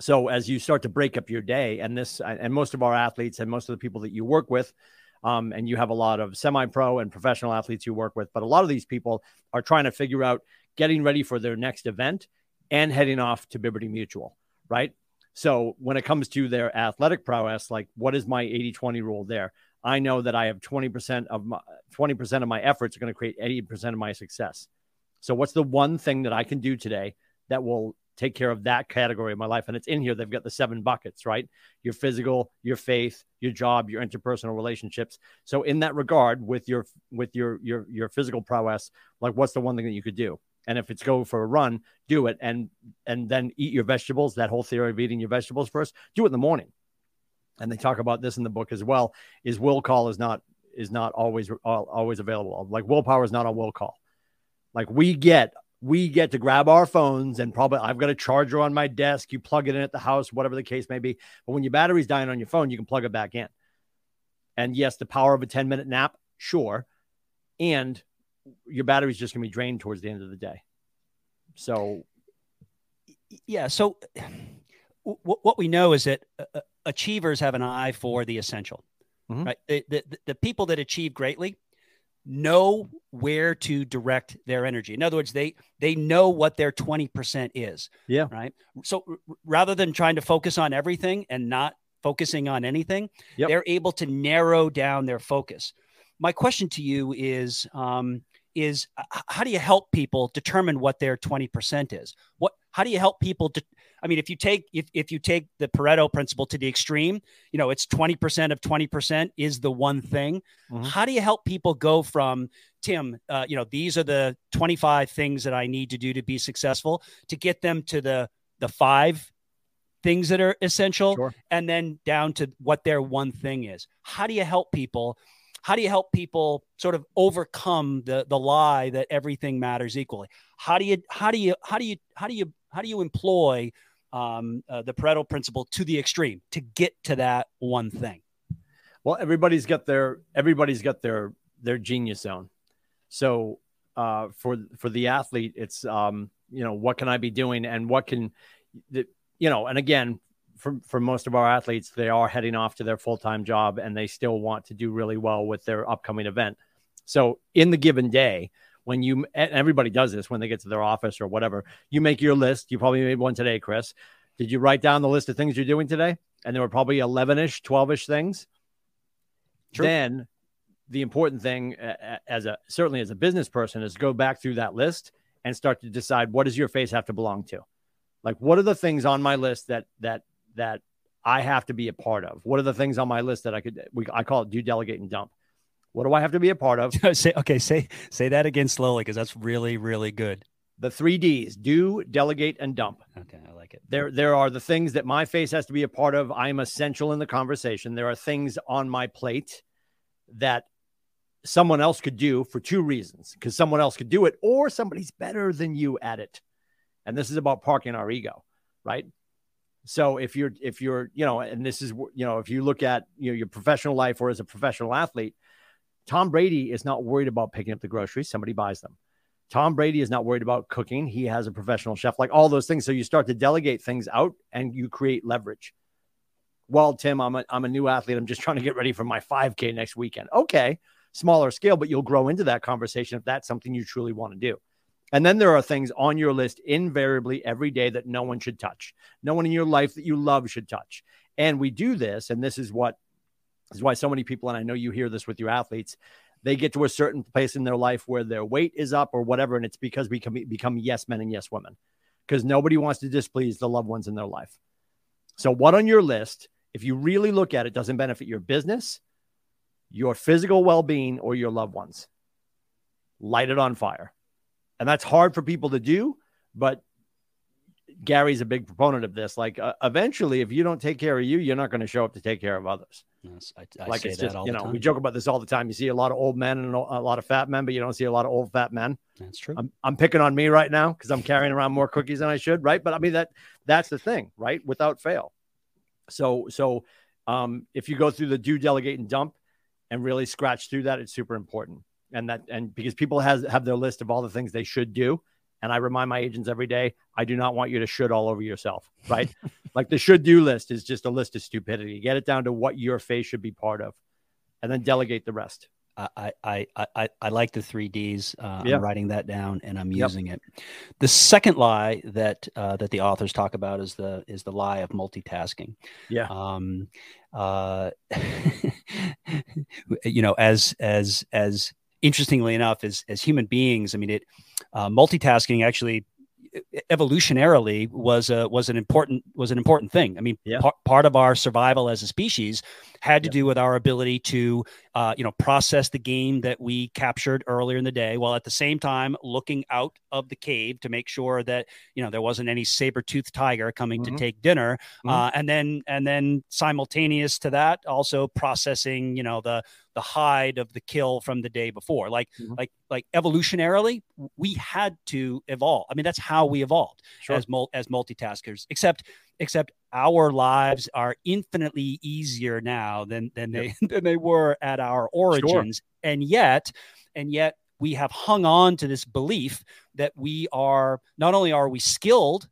Speaker 2: So as you start to break up your day, and this and most of our athletes and most of the people that you work with. Um, and you have a lot of semi-pro and professional athletes you work with, but a lot of these people are trying to figure out getting ready for their next event and heading off to Liberty Mutual, right? So when it comes to their athletic prowess, like what is my 80 20 rule there? I know that I have 20% of my 20% of my efforts are going to create 80% of my success. So what's the one thing that I can do today that will take care of that category of my life? And it's in here. They've got the seven buckets, right? Your physical, your faith, your job, your interpersonal relationships. So in that regard, with your with your your your physical prowess, like what's the one thing that you could do? And if it's go for a run, do it and and then eat your vegetables. That whole theory of eating your vegetables first, do it in the morning. And they talk about this in the book as well. Is will call is not is not always uh, always available. Like willpower is not on will call. Like we get we get to grab our phones and probably I've got a charger on my desk. You plug it in at the house, whatever the case may be. But when your battery's dying on your phone, you can plug it back in. And yes, the power of a 10 minute nap, sure. And your battery's just going to be drained towards the end of the day. So,
Speaker 1: yeah. So, w- what we know is that uh, achievers have an eye for the essential,
Speaker 2: Mhm.
Speaker 1: right? The, the, the people that achieve greatly know where to direct their energy. In other words, they they know what their 20% is.
Speaker 2: Yeah.
Speaker 1: Right. So r- rather than trying to focus on everything and not focusing on anything,
Speaker 2: Yep.
Speaker 1: they're able to narrow down their focus. My question to you is um, is how do you help people determine what their 20% is? What how do you help people to I mean, if you take if, if you take the Pareto principle to the extreme, you know, it's 20% of 20% is the one thing.
Speaker 2: Mhm.
Speaker 1: How do you help people go from Tim, uh, you know, these are the 25 things that I need to do to be successful to get them to the the five things that are essential
Speaker 2: Sure.
Speaker 1: and then down to what their one thing is. How do you help people? How do you help people sort of overcome the the lie that everything matters equally? How do you how do you how do you how do you how do you employ um, uh, the Pareto principle to the extreme to get to that one thing?
Speaker 2: Well, everybody's got their everybody's got their their genius zone. So uh, for for the athlete, it's um, you know what can I be doing and what can the, you know and again for for most of our athletes, they are heading off to their full time job and they still want to do really well with their upcoming event. So in the given day, when you everybody does this when they get to their office or whatever, you make your list. You probably made one today, Chris. Did you write down the list of things you're doing today? And there were probably 11 ish, 12 ish things.
Speaker 1: True.
Speaker 2: Then the important thing as a certainly as a business person is go back through that list and start to decide what does your face have to belong to? Like what are the things on my list that that that I have to be a part of? What are the things on my list that I could we I call it do delegate and dump. What do I have to be a part of?
Speaker 1: say okay, say say that again slowly because that's really really good.
Speaker 2: The three D's do, delegate, and dump.
Speaker 1: Okay, I like it.
Speaker 2: There, there are the things that my face has to be a part of. I'm essential in the conversation. There are things on my plate that someone else could do for two reasons because someone else could do it or somebody's better than you at it. And this is about parking our ego, right? So if you're if you're you know, and this is you know, if you look at you know your professional life or as a professional athlete, Tom Brady is not worried about picking up the groceries. Somebody buys them. Tom Brady is not worried about cooking. He has a professional chef, like all those things. So you start to delegate things out and you create leverage. Well, Tim, I'm a, I'm a new athlete. I'm just trying to get ready for my 5K next weekend. Okay, smaller scale, but you'll grow into that conversation if that's something you truly want to do. And then there are things on your list invariably every day that no one should touch. No one in your life that you love should touch. And we do this, and this is what this is why so many people, and I know you hear this with your athletes, they get to a certain place in their life where their weight is up or whatever, and it's because we become, become yes men and yes women because nobody wants to displease the loved ones in their life. So, what on your list, if you really look at it, doesn't benefit your business, your physical well being, or your loved ones? Light it on fire. And that's hard for people to do, but Gary's a big proponent of this. Like, uh, eventually, if you don't take care of you, you're not going to show up to take care of others.
Speaker 1: Yes, I, I
Speaker 2: like
Speaker 1: say
Speaker 2: it's
Speaker 1: that
Speaker 2: just you know we joke about this all the time. You see a lot of old men and a lot of fat men, but you don't see a lot of old fat men.
Speaker 1: That's true.
Speaker 2: I'm I'm picking on me right now because I'm carrying around more cookies than I should, right? But I mean that that's the thing, right? Without fail. So so um, if you go through the do delegate and dump and really scratch through that, it's super important. And that and because people has have their list of all the things they should do. And I remind my agents every day, I do not want you to should all over yourself, right? like the should do list is just a list of stupidity. Get it down to what your face should be part of, and then delegate the rest.
Speaker 1: I, I, I, I, I like the three Ds. Uh,
Speaker 2: Yeah.
Speaker 1: I'm writing that down and I'm
Speaker 2: Yep.
Speaker 1: using it. The second lie that uh, that the authors talk about is the is the lie of multitasking.
Speaker 2: Yeah.
Speaker 1: Um, uh, you know, as as as interestingly enough, as as human beings, I mean, it uh, multitasking actually evolutionarily was a was an important was an important thing. I mean,
Speaker 2: Yeah.
Speaker 1: par- part of our survival as a species had to
Speaker 2: Yep.
Speaker 1: do with our ability to uh, you know process the game that we captured earlier in the day, while at the same time looking out of the cave to make sure that you know there wasn't any saber toothed tiger coming
Speaker 2: Mhm.
Speaker 1: to take dinner,
Speaker 2: Mhm.
Speaker 1: uh, and then and then simultaneous to that, also processing you know the the hide of the kill from the day before. Like
Speaker 2: Mhm.
Speaker 1: like like evolutionarily, we had to evolve. I mean, that's how we evolved
Speaker 2: Sure.
Speaker 1: as mul- as multitaskers. Except except our lives are infinitely easier now than than they than they were at our origins, and yet and yet we have hung on to this belief that we are not only are we skilled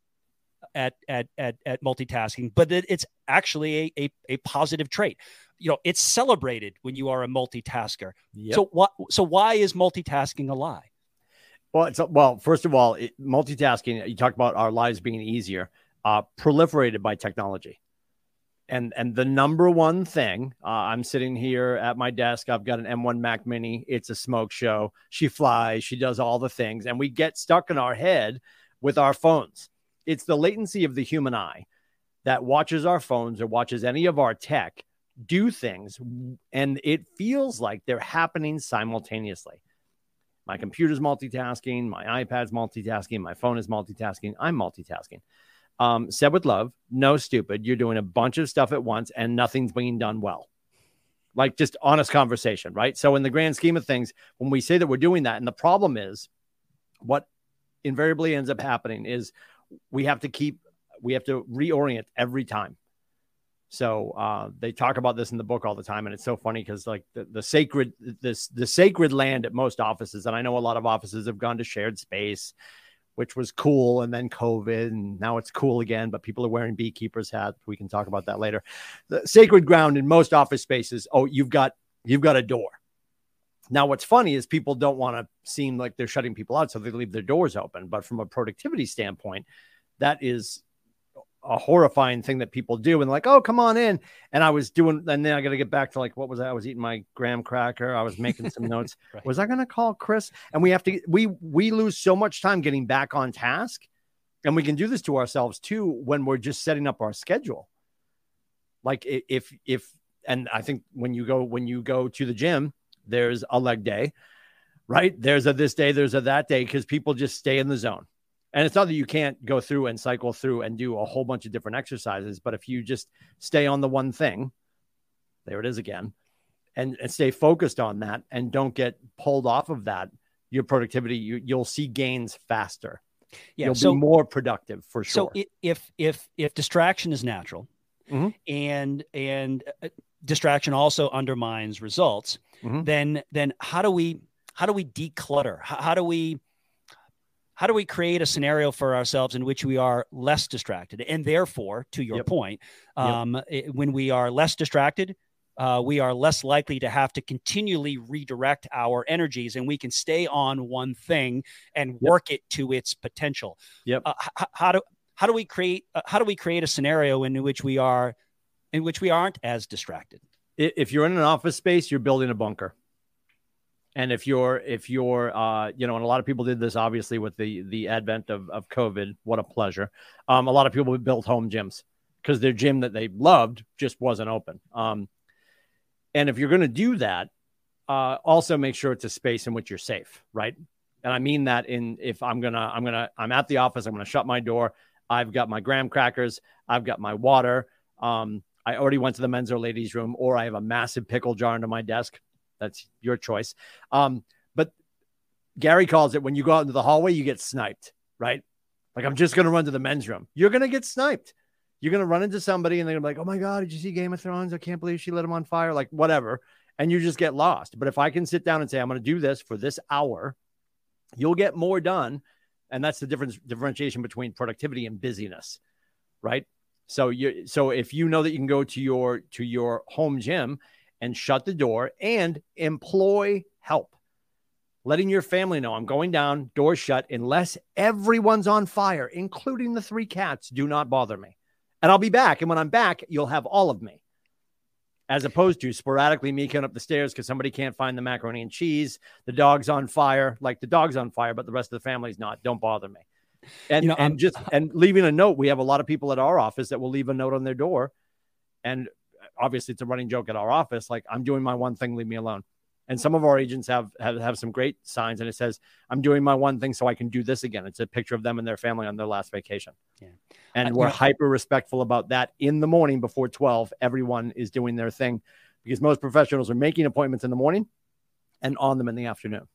Speaker 1: at at at, at multitasking, but that it's actually a, a a positive trait. You know, it's celebrated when you are a multitasker.
Speaker 2: Yep.
Speaker 1: So what? So why is multitasking a lie?
Speaker 2: Well, it's well. First of all, it, multitasking. You talk about our lives being easier. Uh, proliferated by technology, and and the number one thing. Uh, I'm sitting here at my desk. I've got an M1 Mac Mini. It's a smoke show. She flies. She does all the things, and we get stuck in our head with our phones. It's the latency of the human eye that watches our phones or watches any of our tech do things, and it feels like they're happening simultaneously. My computer's multitasking, my iPad's multitasking, my phone is multitasking, I'm multitasking. Um, said with love, no stupid. You're doing a bunch of stuff at once and nothing's being done well. Like just honest conversation, right? So, in the grand scheme of things, when we say that we're doing that, and the problem is what invariably ends up happening is we have to keep, we have to reorient every time. So uh, they talk about this in the book all the time, and it's so funny because like the, the sacred this the sacred land at most offices, and I know a lot of offices have gone to shared space, which was cool, and then COVID, and now it's cool again. But people are wearing beekeepers hats. We can talk about that later. The sacred ground in most office spaces. Oh, you've got you've got a door. Now, what's funny is people don't want to seem like they're shutting people out, so they leave their doors open. But from a productivity standpoint, that is a horrifying thing that people do and like oh come on in. And i was doing and then i got to get back to like what was that? I was eating my graham cracker. I was making some notes.
Speaker 1: Right.
Speaker 2: was i going to call chris? And we have to we we lose so much time getting back on task. And we can do this to ourselves too when we're just setting up our schedule. Like if if and i think when you go when you go to the gym there's a leg day right? There's a this day there's a that day because people just stay in the zone And it's not that you can't go through and cycle through and do a whole bunch of different exercises, but if you just stay on the one thing, there it is again, and, and stay focused on that and don't get pulled off of that, your productivity, you, you'll see gains faster. Yeah, you'll so, be more productive for sure.
Speaker 1: So if if if distraction is natural, mm-hmm. and and uh, distraction also undermines results, mm-hmm. then then how do we how do we declutter? How, how do we how do we create a scenario for ourselves in which we are less distracted and therefore to your yep. point um, yep. it, when we are less distracted uh, we are less likely to have to continually redirect our energies and we can stay on one thing and work yep. it to its potential
Speaker 2: yep uh,
Speaker 1: h- how do how do we create uh, how do we create a scenario in which we are in which we aren't as distracted
Speaker 2: if you're in an office space you're building a bunker and if you're if you're uh, you know, and a lot of people did this obviously with the the advent of of COVID. What a pleasure. Um, a lot of people built home gyms because their gym that they loved just wasn't open. Um, and if you're going to do that, uh, also make sure it's a space in which you're safe, right? And I mean that in if I'm gonna I'm gonna I'm at the office, I'm gonna shut my door. I've got my graham crackers, I've got my water. Um, I already went to the men's or ladies' room, or I have a massive pickle jar under my desk. That's your choice. Um, but Gary calls it when you go out into the hallway, you get sniped, right? Like I'm just gonna run to the men's room. You're gonna get sniped. You're gonna run into somebody and they're gonna be like, "Oh my god, did you see Game of Thrones? I can't believe she lit him on fire." Like whatever, and you just get lost. But if I can sit down and say, "I'm gonna do this for this hour," you'll get more done, and that's the difference differentiation between productivity and busyness, right? So you so if you know that you can go to your to your home gym and shut the door and employ help. Letting your family know I'm going down, door shut, unless everyone's on fire, including the three cats. Do not bother me. And I'll be back. And when I'm back, you'll have all of me. As opposed to sporadically me coming up the stairs because somebody can't find the macaroni and cheese, the dog's on fire, like the dog's on fire, but the rest of the family's not. Don't bother me. And, you know, and just and leaving a note. We have a lot of people at our office that will leave a note on their door. And obviously it's a running joke at our office. Like I'm doing my one thing, leave me alone. And some of our agents have, have have some great signs, and it says, "I'm doing my one thing so I can do this again." It's a picture of them and their family on their last vacation. Yeah, and we're hyper respectful about that. In the morning before twelve, everyone is doing their thing because most professionals are making appointments in the morning and on them in the afternoon.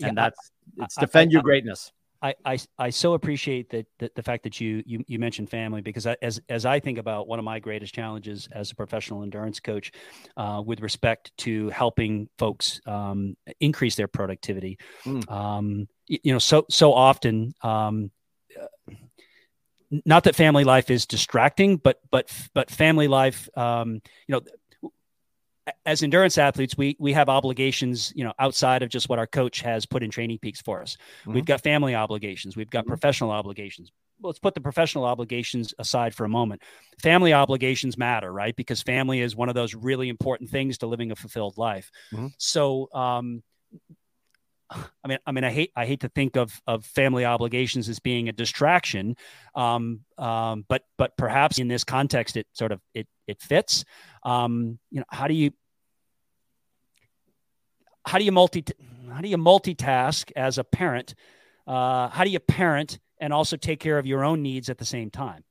Speaker 2: And yeah, that's it's defend I, I, your greatness.
Speaker 1: I, I, I so appreciate that, that the fact that you, you you mentioned family because I, as as I think about one of my greatest challenges as a professional endurance coach, uh, with respect to helping folks um, increase their productivity, mm. um, you, you, know so so often. Um, not that family life is distracting, but but but family life, um, you know, as endurance athletes, we we have obligations, you know, outside of just what our coach has put in TrainingPeaks for us. Mm-hmm. We've got family obligations, we've got mm-hmm. professional obligations. Well, let's put the professional obligations aside for a moment. Family obligations matter, right? Because family is one of those really important things to living a fulfilled life. Mm-hmm. So, um, I mean, I mean, I hate, I hate to think of of family obligations as being a distraction, um, um, but but perhaps in this context, it sort of it it fits. Um, you know, how do you how do you multi how do you multitask as a parent? Uh, how do you parent and also take care of your own needs at the same time?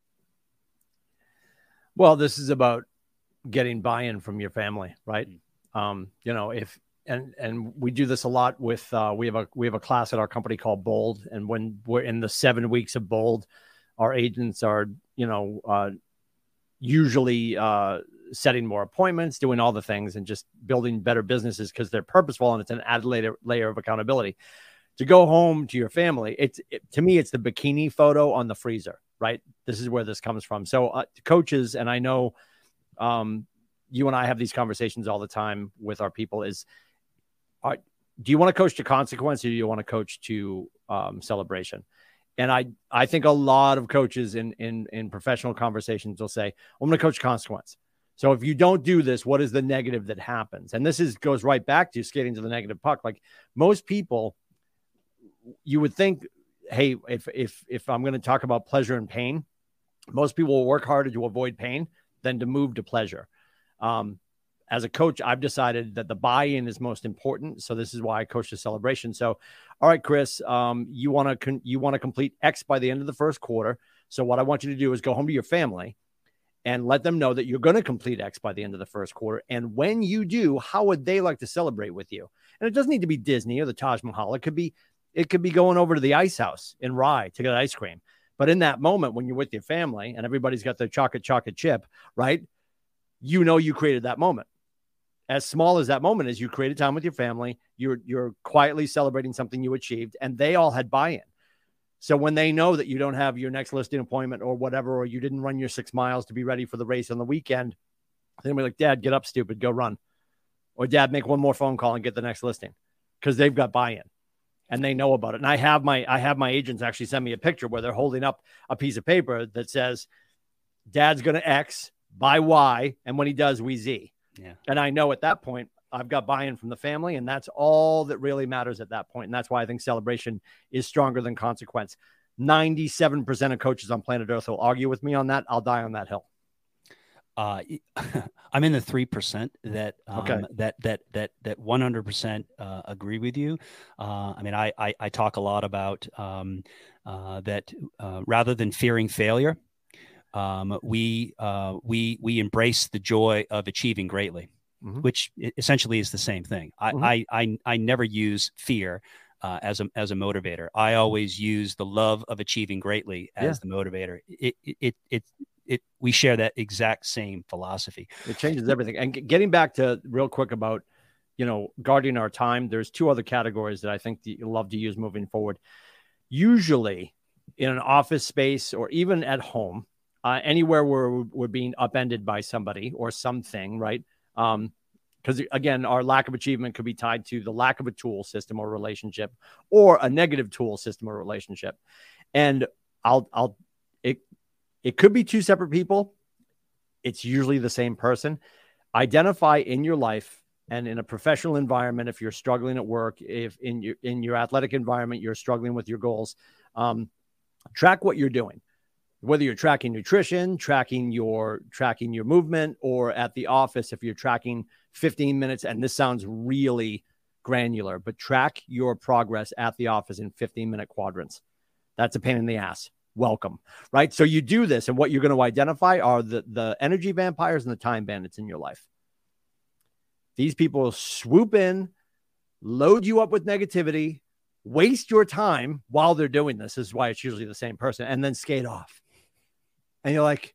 Speaker 2: Well, this is about getting buy-in from your family, right? Mm. Um, you know, if and and we do this a lot with uh, we have a we have a class at our company called Bold, and when we're in the seven weeks of Bold, our agents are you know uh, usually uh, setting more appointments, doing all the things, and just building better businesses because they're purposeful and it's an added layer, layer of accountability. To go home to your family, it's it, to me, it's the bikini photo on the freezer, right? This is where this comes from. So, uh, coaches, and I know um, you and I have these conversations all the time with our people. Is are, do you want to coach to consequence or do you want to coach to um, celebration? And I, I think a lot of coaches in, in, in professional conversations will say, I'm going to coach consequence. So if you don't do this, what is the negative that happens? And this is goes right back to skating to the negative puck. Like most people, you would think, hey, if if if I'm going to talk about pleasure and pain, most people will work harder to avoid pain than to move to pleasure. Um, as a coach, I've decided that the buy-in is most important. So this is why I coach the celebration. So, all right, Chris, um, you want to con- you want to complete X by the end of the first quarter. So what I want you to do is go home to your family and let them know that you're going to complete X by the end of the first quarter. And when you do, how would they like to celebrate with you? And it doesn't need to be Disney or the Taj Mahal. It could be it could be going over to the ice house in Rye to get ice cream. But in that moment, when you're with your family and everybody's got their chocolate chocolate chip, right? You know you created that moment. As small as that moment is, you created time with your family. You're you're quietly celebrating something you achieved, and they all had buy-in. So when they know that you don't have your next listing appointment or whatever, or you didn't run your six miles to be ready for the race on the weekend, they'll be like, Dad, get up, stupid, go run. Or Dad, make one more phone call and get the next listing because they've got buy-in and they know about it. And I have my I have my agents actually send me a picture where they're holding up a piece of paper that says, Dad's gonna X, buy Y, and when he does, we Z.
Speaker 1: Yeah.
Speaker 2: And I know at that point I've got buy-in from the family, and that's all that really matters at that point. And that's why I think celebration is stronger than consequence. 97% of coaches on planet Earth will argue with me on that. I'll die on that hill.
Speaker 1: Uh, I'm in the three percent that um, okay. that that that that 100 percent uh, agree with you. Uh, I mean, I, I, I talk a lot about um, uh, that uh, rather than fearing failure, um, we uh, we we embrace the joy of achieving greatly, mm-hmm. which essentially is the same thing. I mm-hmm. I, I I never use fear. Uh, as a as a motivator. I always use the love of achieving greatly as yeah. the motivator. It, it it it it we share that exact same philosophy.
Speaker 2: It changes everything. And getting back to real quick about you know guarding our time, there's two other categories that I think that you love to use moving forward. Usually, in an office space or even at home, uh, anywhere where we're being upended by somebody or something, right? Um, because again, our lack of achievement could be tied to the lack of a tool system or relationship, or a negative tool system or relationship. And I'll I'll it it could be two separate people. It's usually the same person. Identify in your life and in a professional environment if you're struggling at work, if in your in your athletic environment you're struggling with your goals, um, track what you're doing. Whether you're tracking nutrition, tracking your tracking your movement, or at the office if you're tracking 15 minutes. And this sounds really granular, but track your progress at the office in 15 minute quadrants. That's a pain in the ass welcome, right? So you do this, and what you're going to identify are the, the energy vampires and the time bandits in your life. These people swoop in, load you up with negativity, waste your time while they're doing this. this is why it's usually the same person, and then skate off. And you're like,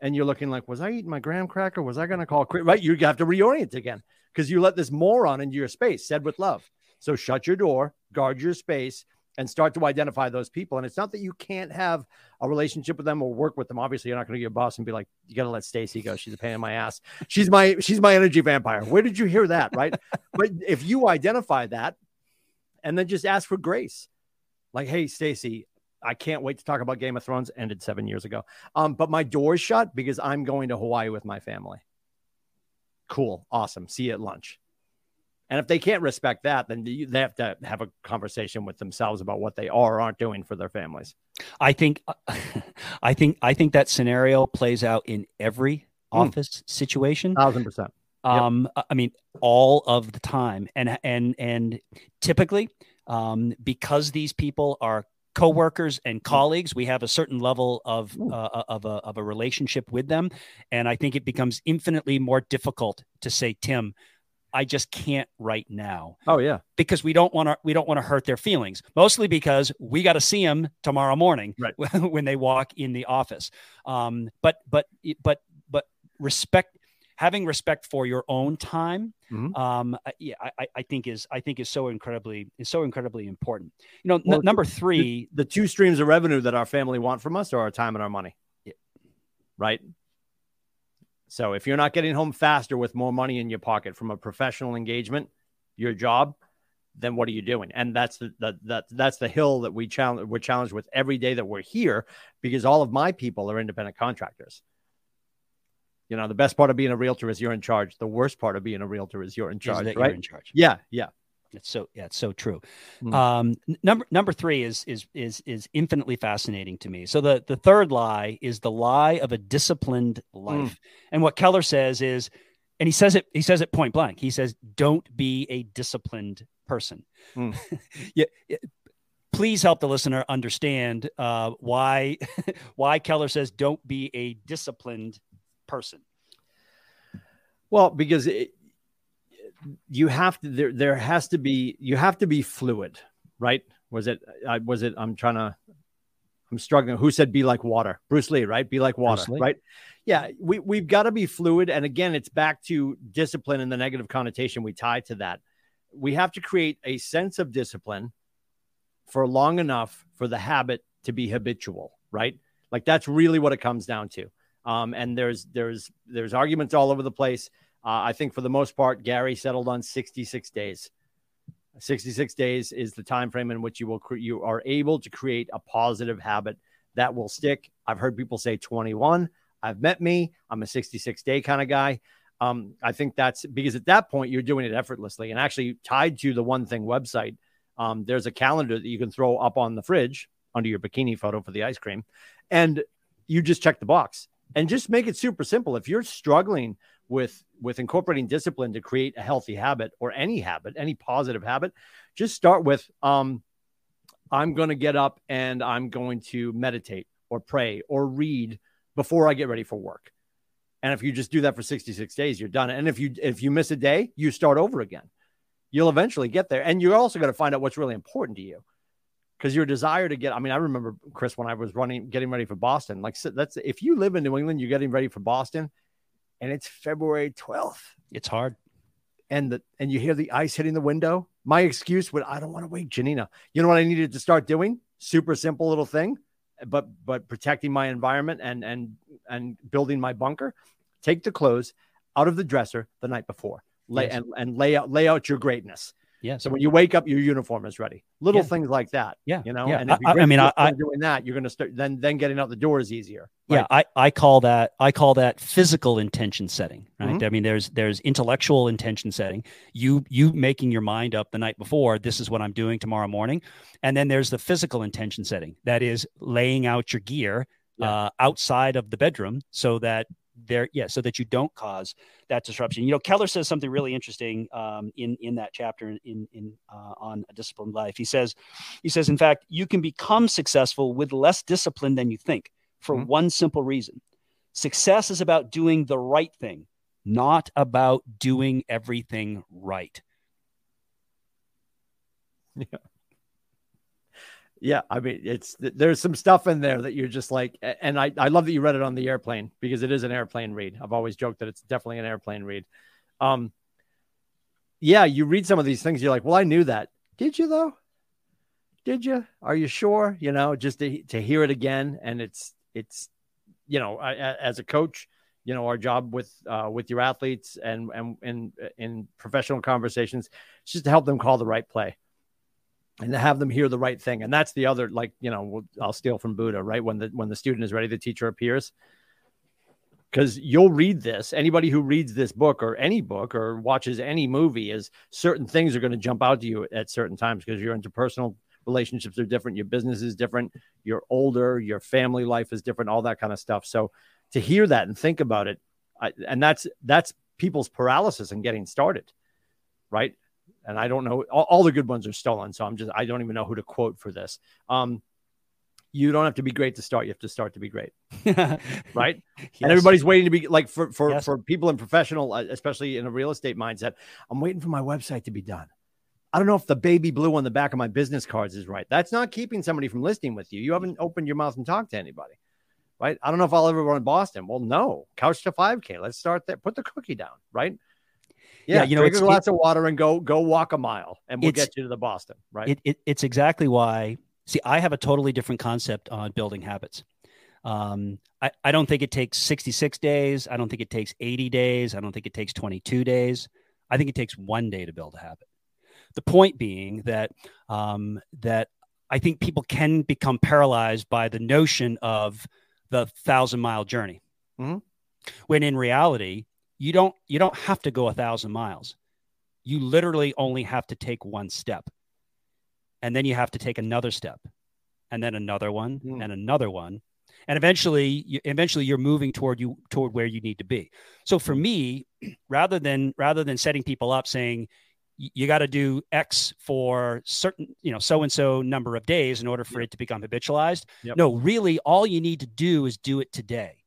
Speaker 2: and you're looking like, was I eating my graham cracker? Was I going to call right? You have to reorient again because you let this moron into your space, said with love. So shut your door, guard your space, and start to identify those people. And it's not that you can't have a relationship with them or work with them. Obviously, you're not going to get a boss and be like, "You got to let Stacy go. She's a pain in my ass. She's my she's my energy vampire." Where did you hear that? Right? but if you identify that, and then just ask for grace, like, "Hey, Stacy." I can't wait to talk about Game of Thrones. Ended seven years ago. Um, but my door's shut because I'm going to Hawaii with my family. Cool. Awesome. See you at lunch. And if they can't respect that, then they have to have a conversation with themselves about what they are or aren't doing for their families.
Speaker 1: I think, I think, I think that scenario plays out in every mm. office situation.
Speaker 2: Thousand percent.
Speaker 1: Um, yep. I mean, all of the time, and and and typically, um, because these people are coworkers and colleagues we have a certain level of uh, uh, of, a, of a relationship with them and i think it becomes infinitely more difficult to say tim I just can't right now.
Speaker 2: Oh yeah,
Speaker 1: because we don't want to we don't want to hurt their feelings. Mostly because we got to see them tomorrow morning
Speaker 2: right.
Speaker 1: when they walk in the office. Um, but but but but respect having respect for your own time mm-hmm. um, yeah, I, I, think is I think is so incredibly is so incredibly important. You know, well, n- number three,
Speaker 2: the, the, two streams of revenue that our family want from us are our time and our money. Yeah. Right. So if you're not getting home faster with more money in your pocket from a professional engagement, your job, then what are you doing? And that's the, the, the that's the hill that we challenge we're challenged with every day that we're here because all of my people are independent contractors. You know, the best part of being a realtor is you're in charge. The worst part of being a realtor is you're in charge, right? You're
Speaker 1: in charge.
Speaker 2: Yeah, yeah.
Speaker 1: It's so yeah, it's so true. Mm. Um, number number three is is is is infinitely fascinating to me. So the the third lie is the lie of a disciplined life, mm. and what Keller says is and he says it he says it point blank he says don't be a disciplined person mm. yeah please help the listener understand uh, why why keller says don't be a disciplined person
Speaker 2: well because it, you have to there there has to be you have to be fluid right was it I was it I'm trying to I'm struggling. Who said be like water? Bruce Lee, right? Be like water, right? Yeah, we, we've got to be fluid. And again, it's back to discipline and the negative connotation we tie to that. We have to create a sense of discipline for long enough for the habit to be habitual, right? Like that's really what it comes down to. Um, and there's there's there's arguments all over the place. Uh, I think for the most part, Gary settled on 66 days. 66 days is the time frame in which you will cre- you are able to create a positive habit that will stick. I've heard people say 21. I've met me. I'm a 66 day kind of guy. Um, I think that's because at that point you're doing it effortlessly and actually tied to the one thing website. Um, there's a calendar that you can throw up on the fridge under your bikini photo for the ice cream, and you just check the box and just make it super simple. If you're struggling with with incorporating discipline to create a healthy habit or any habit, any positive habit, just start with um, I'm going to get up and I'm going to meditate or pray or read before I get ready for work. And if you just do that for 66 days, you're done. And if you if you miss a day, you start over again. You'll eventually get there. And you're also going to find out what's really important to you. Because your desire to get, I mean, I remember Chris when I was running, getting ready for Boston. Like that's if you live in New England, you're getting ready for Boston and it's February 12th.
Speaker 1: It's hard.
Speaker 2: And the and you hear the ice hitting the window. My excuse would I don't want to wake Janina. You know what I needed to start doing? Super simple little thing, but but protecting my environment and and and building my bunker. Take the clothes out of the dresser the night before. Lay yes. and, and lay out lay out your greatness.
Speaker 1: Yeah.
Speaker 2: So when you wake up, your uniform is ready. Little yeah. things like that.
Speaker 1: Yeah.
Speaker 2: You know,
Speaker 1: yeah.
Speaker 2: and
Speaker 1: if I, I mean, I, i
Speaker 2: doing that, you're going to start then, then getting out the door is easier.
Speaker 1: Right? Yeah. I, I call that, I call that physical intention setting, right? Mm-hmm. I mean, there's, there's intellectual intention setting, you, you making your mind up the night before, this is what I'm doing tomorrow morning. And then there's the physical intention setting that is laying out your gear yeah. uh, outside of the bedroom so that there yeah so that you don't cause that disruption. You know keller says something really interesting um, in in that chapter in in uh, on a disciplined life. He says he says in fact you can become successful with less discipline than you think for mm-hmm. one simple reason. Success is about doing the right thing not about doing everything right.
Speaker 2: Yeah yeah, I mean, it's there's some stuff in there that you're just like, and I, I love that you read it on the airplane because it is an airplane read. I've always joked that it's definitely an airplane read. Um, yeah, you read some of these things, you're like, well, I knew that. Did you though? Did you? Are you sure? You know, just to to hear it again, and it's it's, you know, I, as a coach, you know, our job with uh, with your athletes and and in in professional conversations, it's just to help them call the right play and to have them hear the right thing. And that's the other, like, you know, I'll steal from Buddha, right? When the, when the student is ready, the teacher appears. Because you'll read this. Anybody who reads this book or any book or watches any movie is certain things are going to jump out to you at certain times because your interpersonal relationships are different, your business is different, you're older, your family life is different, all that kind of stuff. So to hear that and think about it, I, and that's that's people's paralysis and getting started, right? And I don't know all, all, the good ones are stolen. So I'm just I don't even know who to quote for this. Um, you don't have to be great to start. You have to start to be great, right? Yes. And everybody's waiting to be like for for yes. for people in professional, uh, especially in a real estate mindset. I'm waiting for my website to be done. I don't know if the baby blue on the back of my business cards is right. That's not keeping somebody from listing with you. You haven't opened your mouth and talked to anybody, right? I don't know if I'll ever run Boston. Well, no, couch to 5K. Let's start there. Put the cookie down, right? Yeah, yeah you know, drink a glass of water and go go walk a mile, and we'll get you to the Boston. Right.
Speaker 1: It, it, it's exactly why. See, I have a totally different concept on building habits. Um, I, I don't think it takes 66 days. I don't think it takes 80 days. I don't think it takes 22 days. I think it takes one day to build a habit. The point being that um, that I think people can become paralyzed by the notion of the thousand mile journey, mm-hmm. when in reality, you don't you don't have to go a thousand miles you literally only have to take one step and then you have to take another step and then another one mm. and another one and eventually, you, eventually, you're moving toward you toward where you need to be. So for me, rather than rather than setting people up saying you got to do X for certain, you know, so and so number of days in order for yep. it to become habitualized. Yep. No, really, all you need to do is do it today.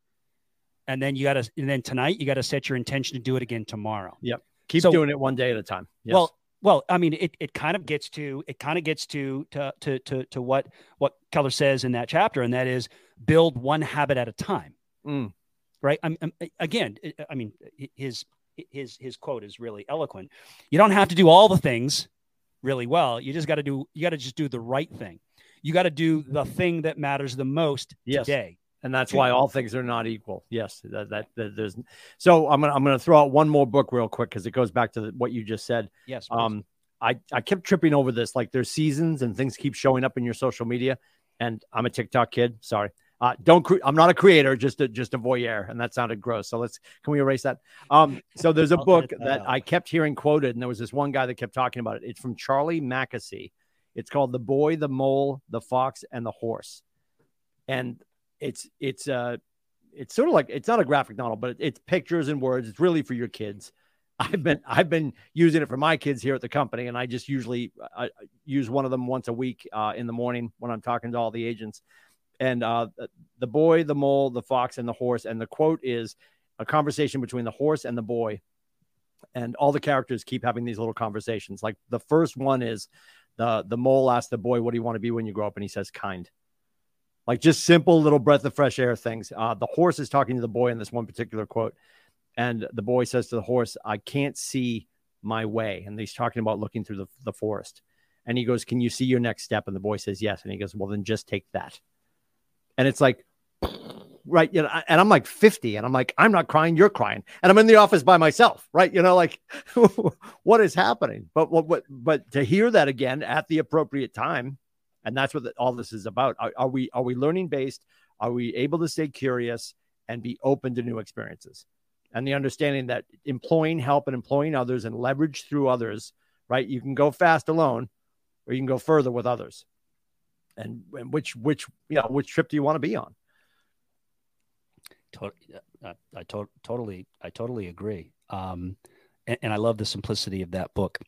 Speaker 1: And then you got to, and then tonight, you got to set your intention to do it again tomorrow.
Speaker 2: Yep. Keep so, doing it one day at a time.
Speaker 1: Yes. Well, well, I mean, it, it kind of gets to it kind of gets to, to to to to what what Keller says in that chapter, and that is build one habit at a time. Mm. Right. I'm, I'm, again, I mean, his his his quote is really eloquent. You don't have to do all the things really well. You just got to do you got to just do the right thing. You got to do the thing that matters the most yes. today.
Speaker 2: And that's why all things are not equal. Yes, that, that, that there's. So I'm gonna I'm gonna throw out one more book real quick because it goes back to the, what you just said.
Speaker 1: Yes.
Speaker 2: Please. Um, I I kept tripping over this. Like there's seasons and things keep showing up in your social media, and I'm a TikTok kid. Sorry. Uh, don't cre- I'm not a creator, just a just a voyeur, and that sounded gross. So let's can we erase that? Um, so there's a book that I kept hearing quoted, and there was this one guy that kept talking about it. It's from Charlie Mackesy. It's called "The Boy, the Mole, the Fox, and the Horse," and it's it's uh it's sort of like it's not a graphic novel, but it's pictures and words. It's really for your kids. I've been I've been using it for my kids here at the company, and I just usually I use one of them once a week uh, in the morning when I'm talking to all the agents and uh, the boy, the mole, the fox, and the horse. And the quote is a conversation between the horse and the boy. And all the characters keep having these little conversations. Like the first one is the the mole asks the boy, "What do you want to be when you grow up?" And he says, "Kind." Like just simple little breath of fresh air things. Uh, the horse is talking to the boy in this one particular quote, and the boy says to the horse, "I can't see my way." And he's talking about looking through the, the forest. And he goes, "Can you see your next step?" And the boy says, "Yes." And he goes, "Well, then just take that." and it's like right you know and i'm like 50 and i'm like i'm not crying you're crying and i'm in the office by myself right you know like what is happening but what, what but to hear that again at the appropriate time and that's what the, all this is about. Are, are we are we learning based are we able to stay curious and be open to new experiences? And the understanding that employing help and employing others and leverage through others right? You can go fast alone or you can go further with others. And, and which which you know which trip do you want to be on?
Speaker 1: I, I to- totally I totally agree. Um, and, and I love the simplicity of that book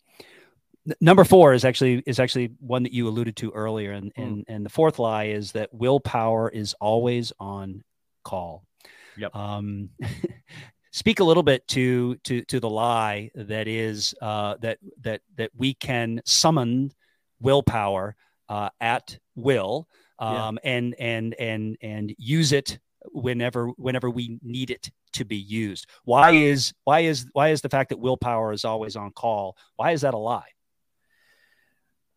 Speaker 1: number four is actually is actually one that you alluded to earlier and mm. and and the fourth lie is that willpower is always on call
Speaker 2: yep
Speaker 1: um speak a little bit to to to the lie that is uh that that that we can summon willpower uh, at will um, yeah. and and and and use it whenever whenever we need it to be used. Why is why is why is the fact that willpower is always on call? Why is that a lie?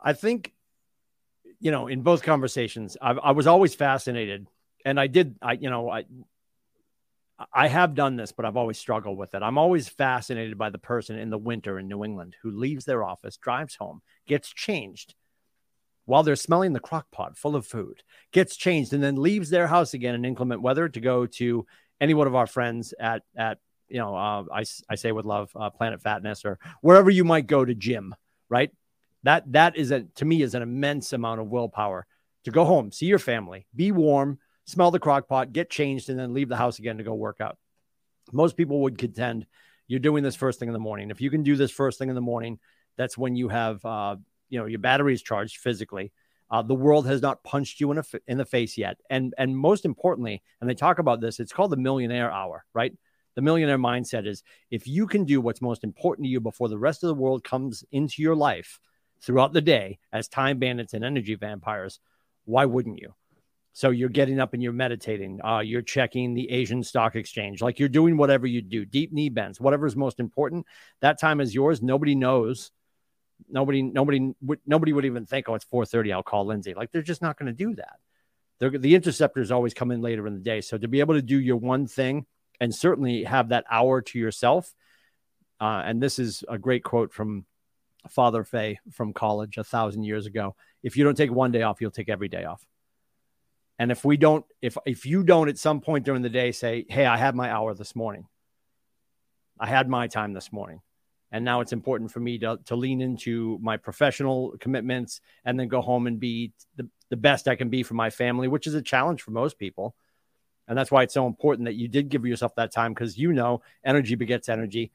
Speaker 2: I think you know in both conversations I, I was always fascinated, and I did I you know I I have done this, but I've always struggled with it. I'm always fascinated by the person in the winter in New England who leaves their office, drives home, gets changed, while they're smelling the crock pot full of food, gets changed, and then leaves their house again in inclement weather to go to any one of our friends at at you know uh, I, I say with love uh, Planet Fatness or wherever you might go to gym, right? That that is a to me is an immense amount of willpower to go home, see your family, be warm, smell the crock pot, get changed, and then leave the house again to go work out. Most people would contend you're doing this first thing in the morning. If you can do this first thing in the morning, that's when you have uh, you know your battery is charged physically. Uh, the world has not punched you in, a, in the face yet, and and most importantly, and they talk about this. It's called the millionaire hour, right? The millionaire mindset is if you can do what's most important to you before the rest of the world comes into your life throughout the day as time bandits and energy vampires, why wouldn't you? So you're getting up and you're meditating. Uh, you're checking the Asian stock exchange. Like you're doing whatever you do, deep knee bends, whatever is most important. That time is yours. Nobody knows nobody nobody nobody would even think oh it's 4:30 I'll call Lindsey like they're just not going to do that they're, the interceptors always come in later in the day so to be able to do your one thing and certainly have that hour to yourself uh, and this is a great quote from Father Fay from college a thousand years ago if you don't take one day off you'll take every day off and if we don't if if you don't at some point during the day say hey I had my hour this morning I had my time this morning and now it's important for me to, to lean into my professional commitments and then go home and be the, the best I can be for my family, which is a challenge for most people. And that's why it's so important that you did give yourself that time because you know energy begets energy.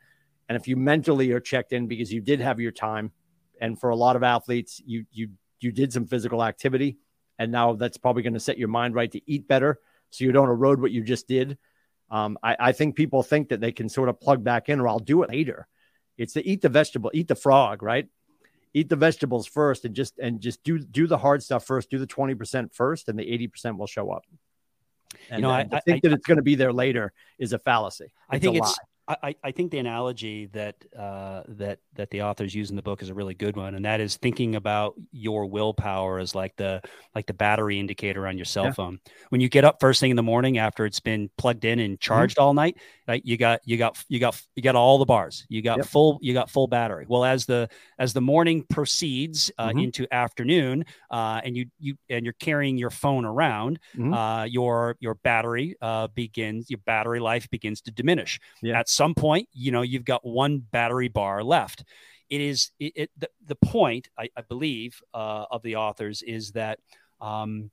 Speaker 2: And if you mentally are checked in because you did have your time, and for a lot of athletes, you you you did some physical activity, and now that's probably going to set your mind right to eat better, so you don't erode what you just did. Um, I, I think people think that they can sort of plug back in, or I'll do it later. It's to eat the vegetable, eat the frog, right? Eat the vegetables first, and just and just do do the hard stuff first. Do the twenty percent first, and the eighty percent will show up. And, you know, I, I think that it's going to be there later is a fallacy. It's
Speaker 1: I think it's. I, I think the analogy that uh, that that the authors use in the book is a really good one, and that is thinking about your willpower as like the like the battery indicator on your cell yeah. phone. When you get up first thing in the morning after it's been plugged in and mm-hmm. charged mm-hmm. all night, right? You got you got you got you got all the bars. You got yep. full you got full battery. Well, as the as the morning proceeds uh, mm-hmm. into afternoon, uh, and you you and you're carrying your phone around, mm-hmm. uh, your your battery uh, begins your battery life begins to diminish. Yeah. Some point, you know you've got one battery bar left. It is it, it the, the point I, I believe uh, of the authors is that um,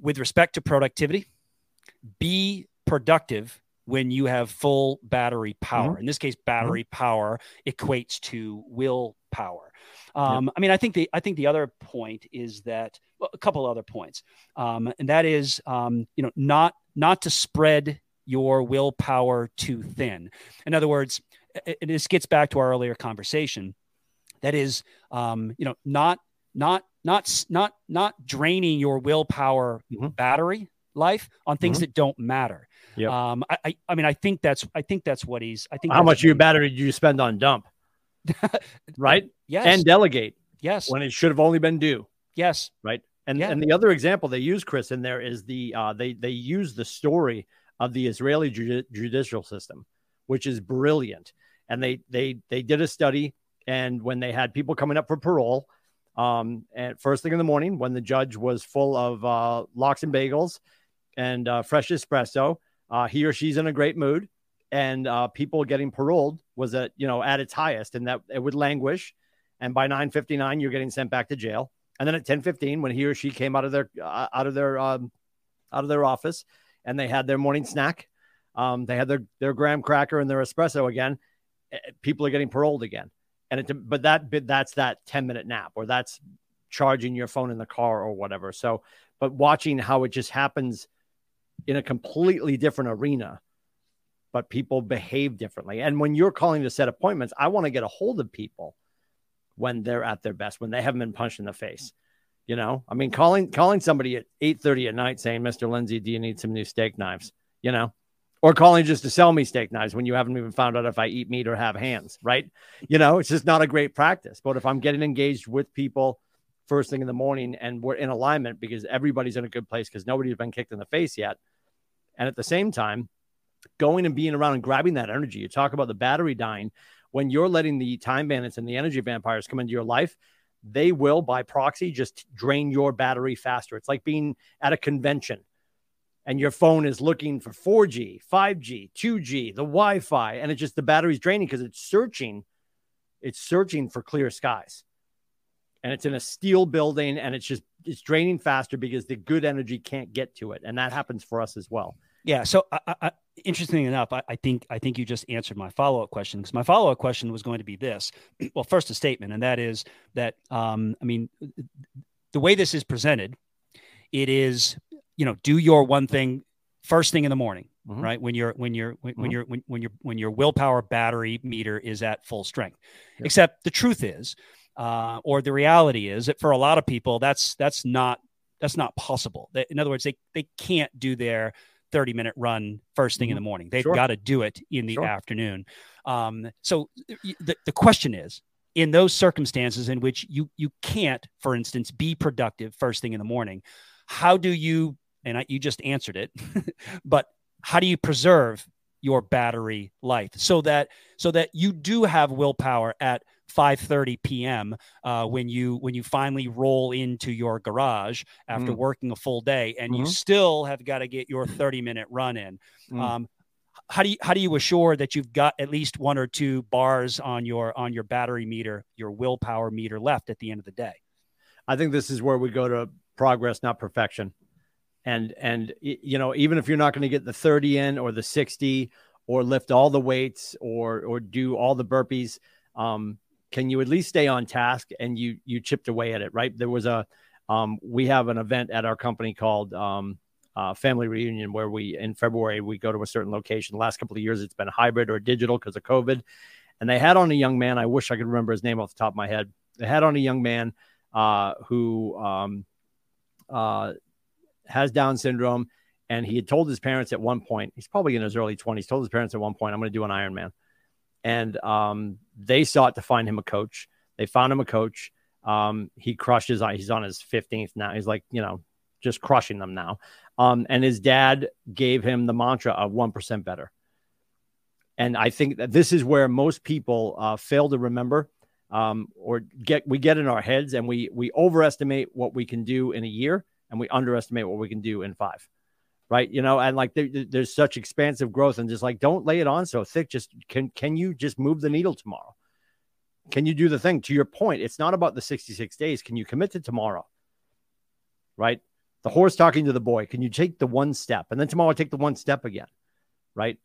Speaker 1: with respect to productivity, be productive when you have full battery power. Mm-hmm. In this case, battery mm-hmm. power equates to willpower. Um, yep. I mean, I think the I think the other point is that well, a couple other points, um, and that is um, you know not not to spread your willpower too thin. In other words, and this gets back to our earlier conversation. That is, um, you know, not not not not not draining your willpower mm-hmm. battery life on things mm-hmm. that don't matter. Yep. Um, I, I, I mean, I think that's, I think that's what he's, I think
Speaker 2: how much of your battery do you spend on dump? right.
Speaker 1: Yes.
Speaker 2: And delegate.
Speaker 1: Yes.
Speaker 2: When it should have only been do.
Speaker 1: Yes.
Speaker 2: Right. And, yeah. and the other example they use, Chris, in there is the, uh, they, they use the story of the Israeli judi- judicial system, which is brilliant. And they, they, they did a study and when they had people coming up for parole, um, at first thing in the morning when the judge was full of uh, lox and bagels and uh, fresh espresso, uh, he or she's in a great mood, and uh, people getting paroled was at you know at its highest, and that it would languish. And by 9:59, you're getting sent back to jail. And then at 10:15, when he or she came out of their uh, out of their um, out of their office, and they had their morning snack, um, they had their their graham cracker and their espresso again. Eh, people are getting paroled again, and it but that that's that 10 minute nap or that's charging your phone in the car or whatever. So, but watching how it just happens in a completely different arena, but people behave differently. And when you're calling to set appointments, I want to get a hold of people when they're at their best, when they haven't been punched in the face. You know, I mean, calling calling somebody at 8 30 at night saying, Mr. Lindsey, do you need some new steak knives? You know, or calling just to sell me steak knives when you haven't even found out if I eat meat or have hands, right? You know, it's just not a great practice. But if I'm getting engaged with people first thing in the morning and we're in alignment because everybody's in a good place because nobody's been kicked in the face yet, and at the same time, going and being around and grabbing that energy. You talk about the battery dying. When you're letting the time bandits and the energy vampires come into your life, they will, by proxy, just drain your battery faster. It's like being at a convention and your phone is looking for 4G, 5G, 2G, the Wi Fi, and it's just the battery's draining because it's searching. It's searching for clear skies. And it's in a steel building and it's just it's draining faster because the good energy can't get to it. And that happens for us as well.
Speaker 1: Yeah. So, I, I, interesting enough, I, I, think I think you just answered my follow up question because my follow up question was going to be this. Well, first a statement, and that is that um, I mean, the way this is presented, it is you know do your one thing first thing in the morning, mm-hmm. right when you're when you're when, mm-hmm. when you're when, when you're when your willpower battery meter is at full strength. Yep. Except the truth is, uh, or the reality is that for a lot of people, that's that's not that's not possible. In other words, they they can't do their 30 minute run first thing mm-hmm. in the morning. They've sure. got to do it in the sure. afternoon. Um, so the, the question is in those circumstances in which you you can't, for instance, be productive first thing in the morning, how do you and I, you just answered it, but how do you preserve your battery life so that so that you do have willpower at 5:30 p.m. Uh, when you when you finally roll into your garage after mm. working a full day, and mm-hmm. you still have got to get your 30 minute run in. Mm. Um, how do you how do you assure that you've got at least one or two bars on your on your battery meter, your willpower meter left at the end of the day?
Speaker 2: I think this is where we go to progress, not perfection. And and you know, even if you're not going to get the 30 in or the 60 or lift all the weights or or do all the burpees, um, can you at least stay on task and you you chipped away at it, right? There was a um, we have an event at our company called um, uh, Family Reunion where we in February we go to a certain location. The last couple of years it's been hybrid or digital because of COVID, and they had on a young man. I wish I could remember his name off the top of my head. They had on a young man uh, who um, uh, has Down syndrome. And he had told his parents at one point, he's probably in his early 20s, told his parents at one point, I'm going to do an Ironman and um, they sought to find him a coach. They found him a coach. Um, he crushes. He's on his 15th now. He's like, you know, just crushing them now. Um, and his dad gave him the mantra of 1% better. And I think that this is where most people uh, fail to remember um, or get, we get in our heads and we, we overestimate what we can do in a year and we underestimate what we can do in five right? You know, and like there, there's such expansive growth, and just like don't lay it on so thick. Just can can you just move the needle tomorrow? Can you do the thing? To your point, it's not about the 66 days. Can you commit to tomorrow? Right? The horse talking to the boy. Can you take the one step, and then tomorrow take the one step again? Right?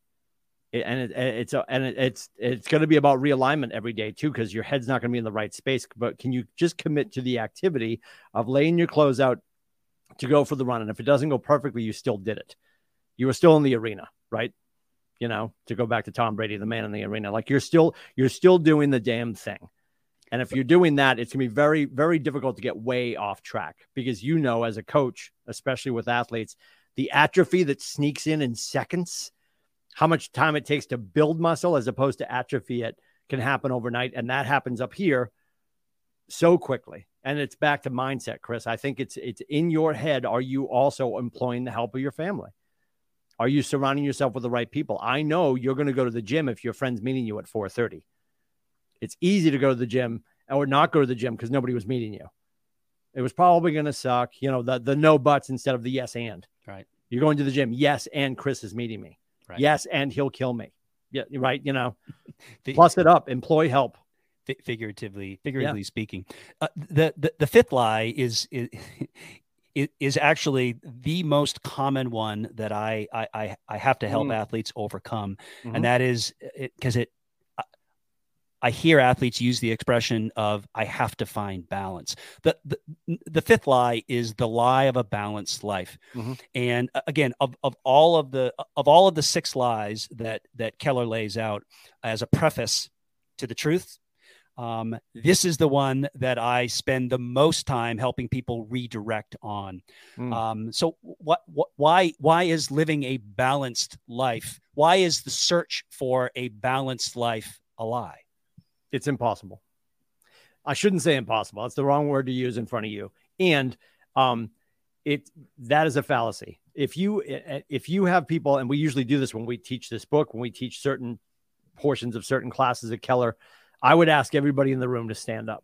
Speaker 2: And it, it's a, and it, it's it's going to be about realignment every day too, because your head's not going to be in the right space. But can you just commit to the activity of laying your clothes out to go for the run. And if it doesn't go perfectly, you still did it. You were still in the arena, right? You know, to go back to Tom Brady, the man in the arena, like you're still you're still doing the damn thing. And if you're doing that, it's gonna be very, very difficult to get way off track because you know, as a coach, especially with athletes, the atrophy that sneaks in in seconds, how much time it takes to build muscle as opposed to atrophy it can happen overnight. And that happens up here so quickly and it's back to mindset chris. I think it's it's in your head are you also employing the help of your family? Are you surrounding yourself with the right people? I know you're going to go to the gym if your friend's meeting you at 4.30 it's easy to go to the gym or not go to the gym because nobody was meeting you. It was probably going to suck you know the the no buts instead of the yes and.
Speaker 1: Right.
Speaker 2: You're going to the gym. Yes and chris is meeting me. Right. yes and he'll kill me. Yeah right you know? Plus it up. Employ help
Speaker 1: figuratively figuratively yeah. speaking. Uh, the, the the fifth lie is, is is actually the most common one that I I I have to help mm. athletes overcome, mm-hmm. and that is because it, it I hear athletes use the expression of "I have to find balance." The the, the fifth lie is the lie of a balanced life, mm-hmm. and uh, again, of, of all of the of all of the six lies that that Keller lays out as a preface to the truth, um, this is the one that I spend the most time helping people redirect on. Mm. Um, so, what, what, why, why is living a balanced life? Why is the search for a balanced life a lie?
Speaker 2: It's impossible. I shouldn't say impossible. It's the wrong word to use in front of you. And um, it that is a fallacy. If you if you have people, and we usually do this when we teach this book, when we teach certain portions of certain classes at Keller I would ask everybody in the room to stand up.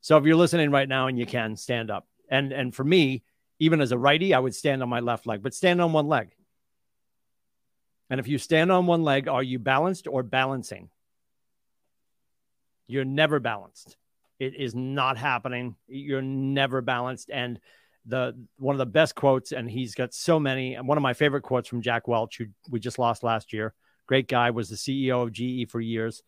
Speaker 2: So if you're listening right now and you can stand up, and and for me, even as a righty, I would stand on my left leg, but stand on one leg. And if you stand on one leg, are you balanced or balancing? You're never balanced. It is not happening. You're never balanced. And the one of the best quotes, and he's got so many. And one of my favorite quotes from Jack Welch, who we just lost last year. Great guy, was the CEO of GE for years.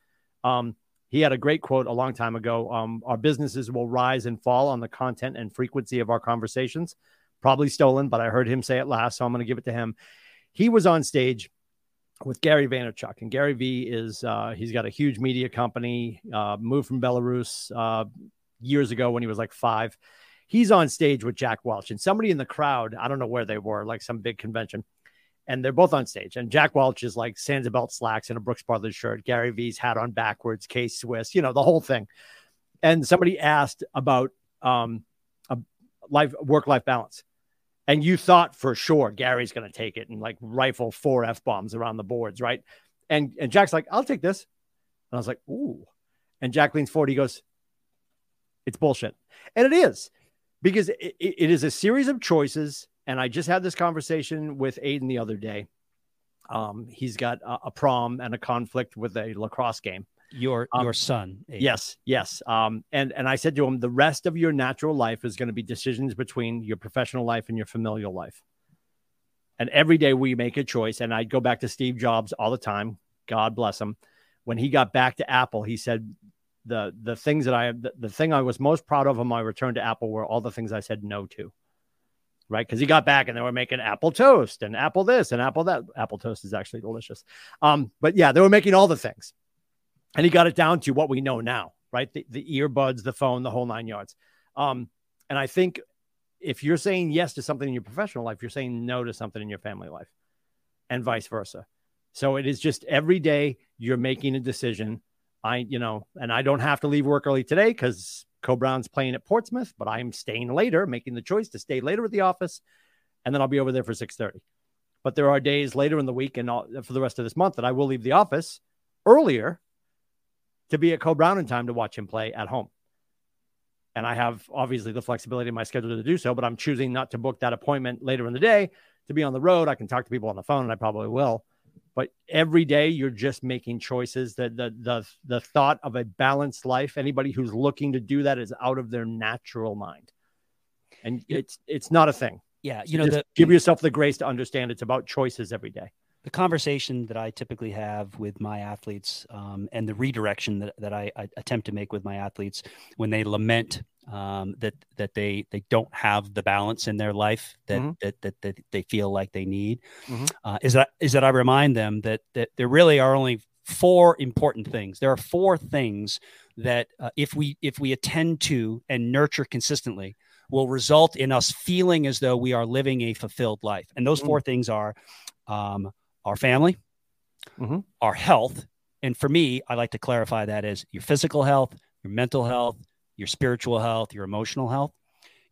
Speaker 2: Um, he had a great quote a long time ago. Um, our businesses will rise and fall on the content and frequency of our conversations. Probably stolen, but I heard him say it last, so I'm going to give it to him. He was on stage with Gary Vaynerchuk, and Gary V is uh, he's got a huge media company. Uh, moved from Belarus uh, years ago when he was like five. He's on stage with Jack Welch, and somebody in the crowd, I don't know where they were, like some big convention and they're both on stage. And Jack Welch is like Sansabelt slacks and a Brooks Brothers shirt. Gary V's hat on backwards, K Swiss, you know, the whole thing. And somebody asked about um, a life work life balance. And you thought for sure Gary's going to take it and like rifle four F bombs around the boards, right? And and Jack's like, I'll take this. And I was like, ooh. And Jack leans forward. He goes, it's bullshit. And it is because it, it is a series of choices and I just had this conversation with Aiden the other day. Um, he's got a, a, prom and a conflict with a lacrosse game.
Speaker 1: your
Speaker 2: Um,
Speaker 1: your son. Abe.
Speaker 2: Yes, yes. Um, and and I said to him, the rest of your natural life is going to be decisions between your professional life and your familial life. And every day we make a choice. And I go back to Steve Jobs all the time. God bless him. When he got back to Apple, he said the the things that I the, the thing I was most proud of on my return to Apple were all the things I said no to. Right, because he got back and they were making apple toast and apple this and apple that. Apple toast is actually delicious. Um, but yeah, they were making all the things and he got it down to what we know now, right? The, the earbuds, the phone, the whole nine yards. Um, and I think if you're saying yes to something in your professional life, you're saying no to something in your family life, and vice versa. So it is just every day you're making a decision. I, you know, and I don't have to leave work early today because Coe-Brown's playing at Portsmouth, but I'm staying later, making the choice to stay later at the office, and then I'll be over there for six thirty. But there are days later in the week and all, for the rest of this month that I will leave the office earlier to be at Coe-Brown in time to watch him play at home. And I have obviously the flexibility in my schedule to do so, but I'm choosing not to book that appointment later in the day to be on the road. I can talk to people on the phone and I probably will. But every day you're just making choices that the the the thought of a balanced life, anybody who's looking to do that is out of their natural mind. And it's it's not a thing.
Speaker 1: yeah. You know, the,
Speaker 2: give yourself the grace to understand it's about choices every day.
Speaker 1: the conversation that I typically have with my athletes um, and the redirection that, that I, I attempt to make with my athletes when they lament um, that that they they don't have the balance in their life that
Speaker 2: Mhm.
Speaker 1: that, that that they feel like they need
Speaker 2: Mhm.
Speaker 1: uh, is that is that I remind them that that there really are only four important things. There are four things that uh, if we if we attend to and nurture consistently will result in us feeling as though we are living a fulfilled life. And those
Speaker 2: Mm.
Speaker 1: four things are um, our family,
Speaker 2: Mhm.
Speaker 1: our health, and for me, I like to clarify that as your physical health, your mental health, your spiritual health, your emotional health,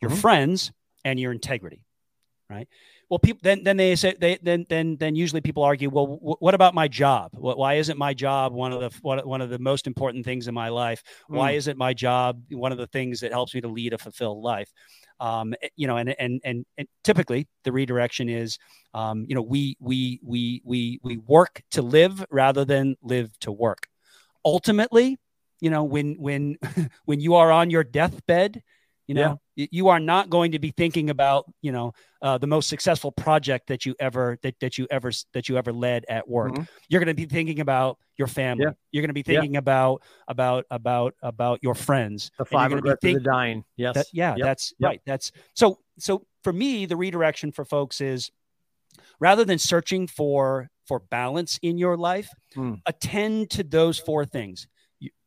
Speaker 1: your
Speaker 2: Mhm.
Speaker 1: friends, and your integrity. Right. Well, people then then they say they then then then usually people argue, well, wh- what about my job? Why isn't my job one of the one, one of the most important things in my life? Why
Speaker 2: Mm.
Speaker 1: isn't my job one of the things that helps me to lead a fulfilled life? Um, eh, you know, and and and, and typically the redirection is, um, you know, we we we we we work to live rather than live to work. Ultimately, you know, when when when you are on your deathbed, you know, y- you are not going to be thinking about, you know, uh, the most successful project that you ever that, that you ever that you ever led at work.
Speaker 2: Mhm.
Speaker 1: You're going to be thinking about your family.
Speaker 2: Yeah.
Speaker 1: You're going to be
Speaker 2: Yeah.
Speaker 1: thinking about about about about your friends.
Speaker 2: The five regrets of
Speaker 1: think-
Speaker 2: the dying. Yes.
Speaker 1: that, yeah,
Speaker 2: Yep.
Speaker 1: that's
Speaker 2: Yep.
Speaker 1: right. That's so. So for me, the redirection for folks is rather than searching for for balance in your life,
Speaker 2: Hmm.
Speaker 1: attend to those four things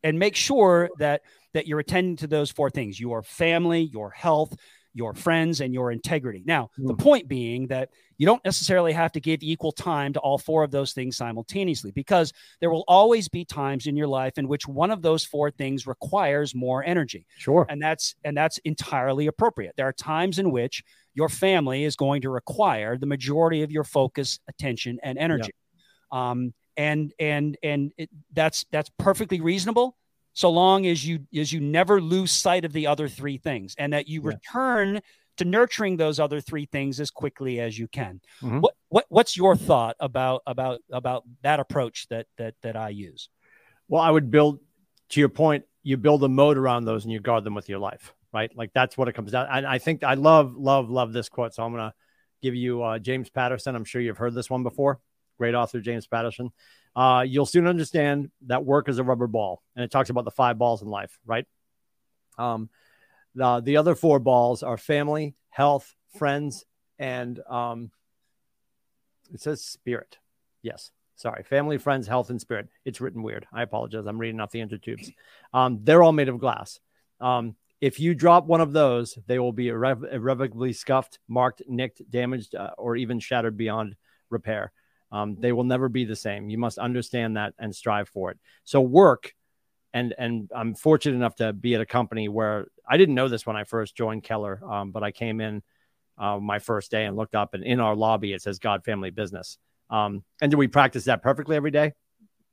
Speaker 1: and make sure that that you're attending to those four things: your family, your health, your friends, and your integrity. Now, the
Speaker 2: Hmm.
Speaker 1: point being that you don't necessarily have to give equal time to all four of those things simultaneously because there will always be times in your life in which one of those four things requires more energy
Speaker 2: Sure.
Speaker 1: and that's and that's entirely appropriate there are times in which your family is going to require the majority of your focus attention and energy um, and and and it, that's that's perfectly reasonable so long as you as you never lose sight of the other three things and that you
Speaker 2: Yeah.
Speaker 1: return to nurturing those other three things as quickly as you can
Speaker 2: Mhm.
Speaker 1: what what what's your thought about about about that approach that that that i use
Speaker 2: Well, I would build to your point, you build a moat around those and you guard them with your life, right? Like that's what it comes down. And I think I love, love, love this quote. So I'm gonna give you uh, James Patterson. I'm sure you've heard this one before. Great author, James Patterson. Uh, you'll soon understand that work is a rubber ball, and it talks about the five balls in life, right? Um, the the other four balls are family, health, friends, and um, it says spirit. Yes. Sorry, family, friends, health, and spirit. It's written weird. I apologize. I'm reading off the intertubes. Um, they're all made of glass. Um, if you drop one of those, they will be irre- irrevocably scuffed, marked, nicked, damaged, uh, or even shattered beyond repair. Um, they will never be the same. You must understand that and strive for it. So work, and and I'm fortunate enough to be at a company where I didn't know this when I first joined Keller, um, but I came in uh, my first day and looked up, and in our lobby it says God Family Business. Um, and do we practice that perfectly every day?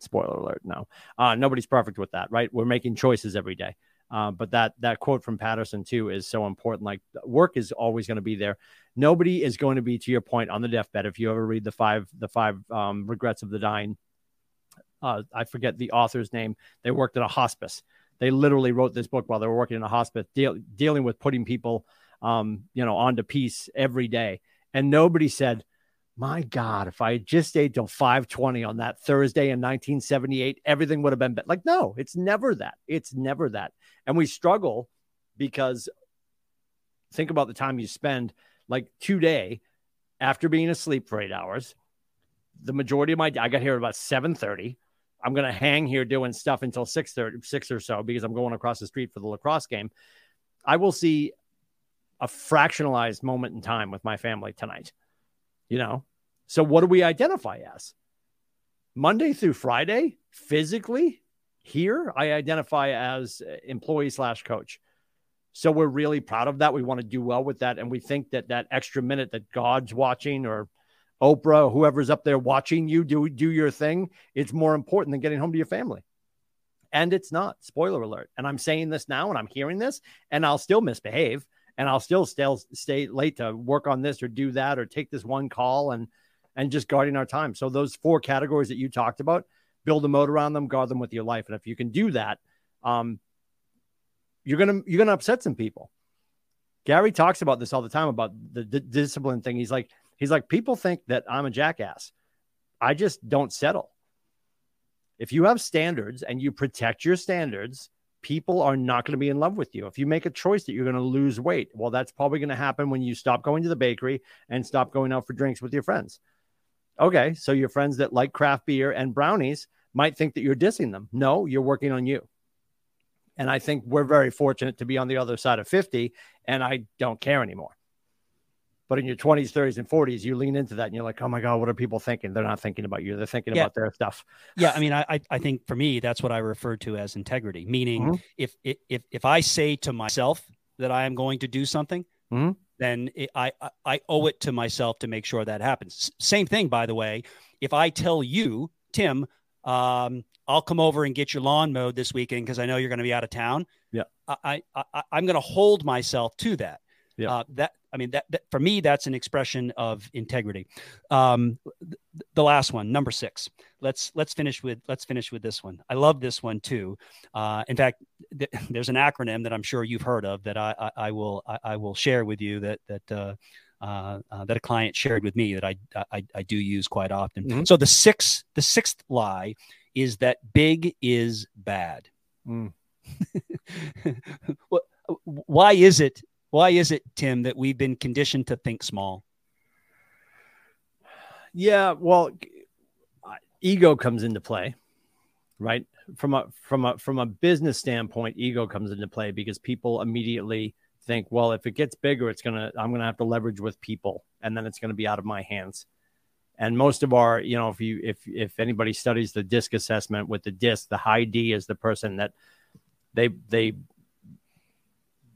Speaker 2: Spoiler alert, no. Uh, nobody's perfect with that, right? We're making choices every day. Uh, but that that quote from Patterson too is so important. Like work is always going to be there. Nobody is going to be, to your point, on the deathbed. If you ever read the five the five um, regrets of the dying, uh, I forget the author's name. They worked in a hospice. They literally wrote this book while they were working in a hospice, deal, dealing with putting people, um, you know, onto peace every day. And nobody said, my God, if I had just stayed till 520 on that Thursday in 1978, everything would have been better. Like, no, it's never that. It's never that. And we struggle because think about the time you spend like today after being asleep for eight hours. The majority of my I got here at about 7:30. I'm gonna hang here doing stuff until 6:30, 6 or so because I'm going across the street for the lacrosse game. I will see a fractionalized moment in time with my family tonight. You know, so what do we identify as? Monday through Friday, physically here, I identify as uh, employee slash coach. So we're really proud of that. We want to do well with that. And we think that that extra minute that God's watching or Oprah, whoever's up there watching you do, do your thing, it's more important than getting home to your family. And it's not. Spoiler alert. And I'm saying this now and I'm hearing this and I'll still misbehave and I'll still stay, stay late to work on this or do that or take this one call and and just guarding our time. So those four categories that you talked about, build a moat around them, guard them with your life. And if you can do that, um, you're gonna you're gonna upset some people. Gary talks about this all the time about the, the discipline thing. He's like he's like people think that I'm a jackass. I just don't settle. If you have standards and you protect your standards, people are not going to be in love with you. If you make a choice that you're going to lose weight, well, that's probably going to happen when you stop going to the bakery and stop going out for drinks with your friends. Okay, so your friends that like craft beer and brownies might think that you're dissing them. No, you're working on you. And I think we're very fortunate to be on the other side of 50, and I don't care anymore. But in your 20s, 30s, and 40s, you lean into that and you're like, oh my God, what are people thinking? They're not thinking about you. They're thinking yeah. about their stuff.
Speaker 1: Yeah. I mean, I, I think for me, that's what I refer to as integrity, meaning mm-hmm. if, if, if I say to myself that I am going to do something, mm-hmm. then it, I, I owe it to myself to make sure that happens. Same thing, by the way. If I tell you, Tim, um, I'll come over and get your lawn mowed this weekend because I know you're going to be out of town.
Speaker 2: Yeah.
Speaker 1: I, I, I am going to hold myself to that.
Speaker 2: Yeah. Uh,
Speaker 1: that I mean that, that, for me that's an expression of integrity. Um, th- the last one, number six. Let's let's finish with let's finish with this one. I love this one too. Uh, in fact, th- there's an acronym that I'm sure you've heard of that I I, I will I, I, will share with you that that. Uh, uh, uh, that a client shared with me that I, I, I do use quite often. Mm-hmm. So the sixth the sixth lie is that big is bad. Mm. Why is it why is it, Tim, that we've been conditioned to think small?
Speaker 2: Yeah, well, ego comes into play, right? From a from a from a business standpoint, ego comes into play because people immediately think, well, if it gets bigger, it's gonna I'm gonna have to leverage with people, and then it's gonna be out of my hands. And most of our, you know, if you if if anybody studies the DISC assessment with the DISC, the high D is the person that they they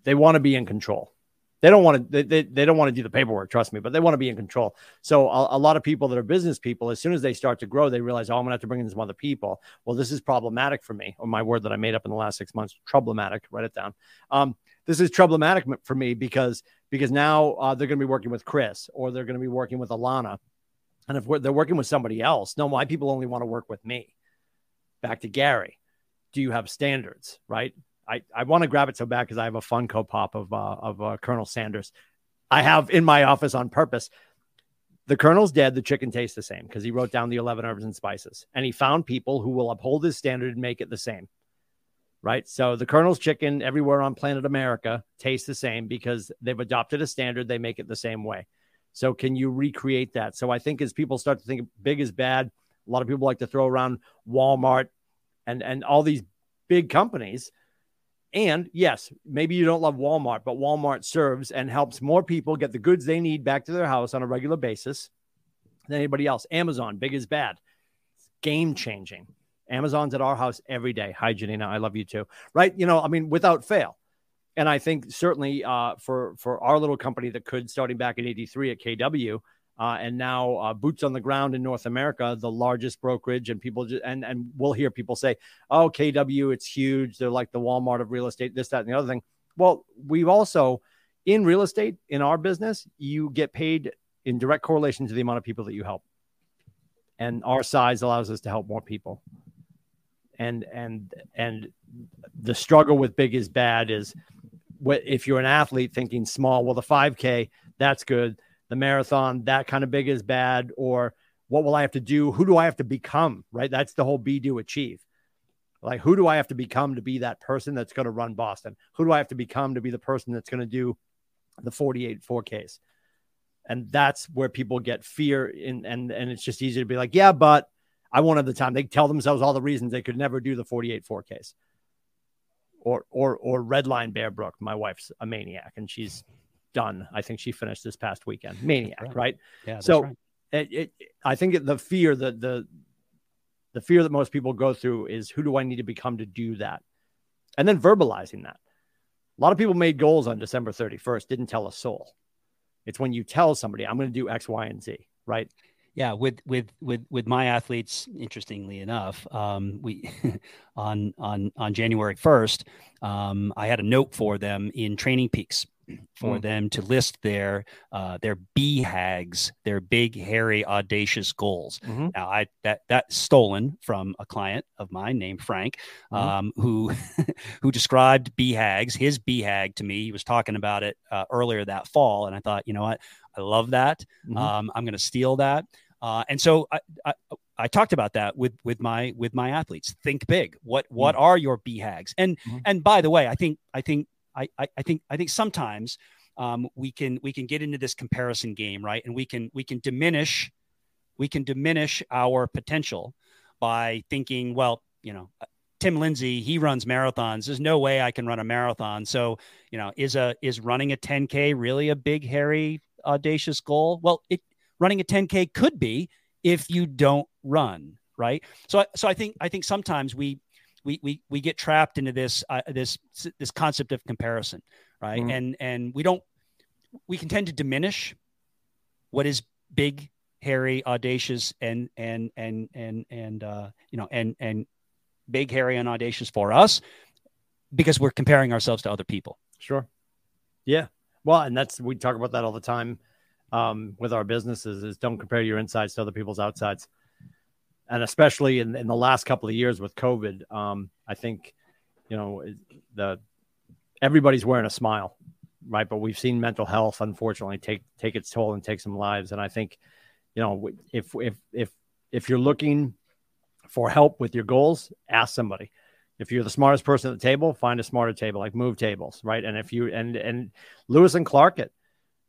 Speaker 2: they want to be in control. They don't want to. They, they, they don't want to do the paperwork. Trust me, but they want to be in control. So a, a, lot of people that are business people, as soon as they start to grow, they realize, oh, I'm gonna have to bring in some other people. Well, this is problematic for me. Or my word that I made up in the last six months, problematic. Write it down. Um, this is problematic for me because because now uh, they're to be working with Chris or they're to be working with Alana, and if they're working with somebody else, no, my people only want to work with me. Back to Gary. Do you have standards? Right? I, I want to grab it so bad because I have a Funko Pop of uh, of uh, Colonel Sanders. I have in my office on purpose. The Colonel's dead. The chicken tastes the same because he wrote down the eleven herbs and spices, and he found people who will uphold his standard and make it the same. Right. So the Colonel's chicken everywhere on planet America tastes the same because they've adopted a standard. They make it the same way. So can you recreate that? So I think as people start to think big is bad, a lot of people like to throw around Walmart and and all these big companies and yes, maybe you don't love Walmart, but Walmart serves and helps more people get the goods they need back to their house on a regular basis than anybody else. Amazon, big is bad, game changing. Amazon's at our house every day. Hi, Janina. I love you too. Right? You know, I mean, without fail. And I think certainly uh, for for our little company that could starting back in '83 at KW, uh, and now uh, boots on the ground in North America, the largest brokerage, and people just, and and we'll hear people say, "Oh, KW, it's huge. They're like the Walmart of real estate. This, that, and the other thing." Well, we've also in real estate in our business, you get paid in direct correlation to the amount of people that you help, and our size allows us to help more people. and and and the struggle with big is bad is what if you're an athlete thinking small well the 5k that's good the marathon that kind of big is bad or what will i have to do? Who do i have to become right? That's the whole be do achieve. Like who do i have to become to be that person that's going to run boston? Who do i have to become to be the person that's going to do the 48 4ks and that's where people get fear in and and it's just easy to be like yeah but i won't have the time. They tell themselves all the reasons they could never do the 48 4ks or or or redline bearbrook my wife's a maniac and she's done. I think she finished this past weekend. Maniac right, right?
Speaker 1: yeah
Speaker 2: so
Speaker 1: right.
Speaker 2: it, it, i think the fear that the the fear that most people go through is who do i need to become to do that? And then verbalizing that. A lot of people made goals on december 31st didn't tell a soul. It's when you tell somebody i'm going to do x y and z right?
Speaker 1: Yeah with with with with my athletes interestingly enough um, we on on on january 1st um, i had a note for them in TrainingPeaks for mm. them to list their uh, their BHAGs, their big, hairy, audacious goals. Mm-hmm. Now, I that that's stolen from a client of mine named Frank, mm-hmm. um, who who described BHAGs, his BHAG to me. He was talking about it uh, earlier that fall, and I thought, you know what, I love that. Mm-hmm. Um, I'm going to steal that. Uh, and so I, I, I, talked about that with with my with my athletes. Think big. What what mm. are your BHAGs? And mm-hmm. and by the way, I think I think I I, think I think sometimes um, we can we can get into this comparison game, right? And we can we can diminish we can diminish our potential by thinking, well, you know, uh, Tim Lindsey, he runs marathons. There's no way I can run a marathon. So, you know, is a is running a 10K really a big, hairy, audacious goal? Well, it running a 10k could be if you don't run right so so i think i think sometimes we we we, we get trapped into this uh, this this concept of comparison right mm-hmm. and and we don't we can tend to diminish what is big hairy audacious and and and and and uh you know and and big hairy and audacious for us because we're comparing ourselves to other people
Speaker 2: sure yeah well and that's we talk about that all the time um, with our businesses is don't compare your insides to other people's outsides. And especially in, in the last couple of years with COVID, um, I think, you know, the everybody's wearing a smile, right? But we've seen mental health, unfortunately, take take its toll and take some lives. And I think, you know, if if if if you're looking for help with your goals, ask somebody. If you're the smartest person at the table, find a smarter table, like move tables, right? And if you and and Lewis and Clark it,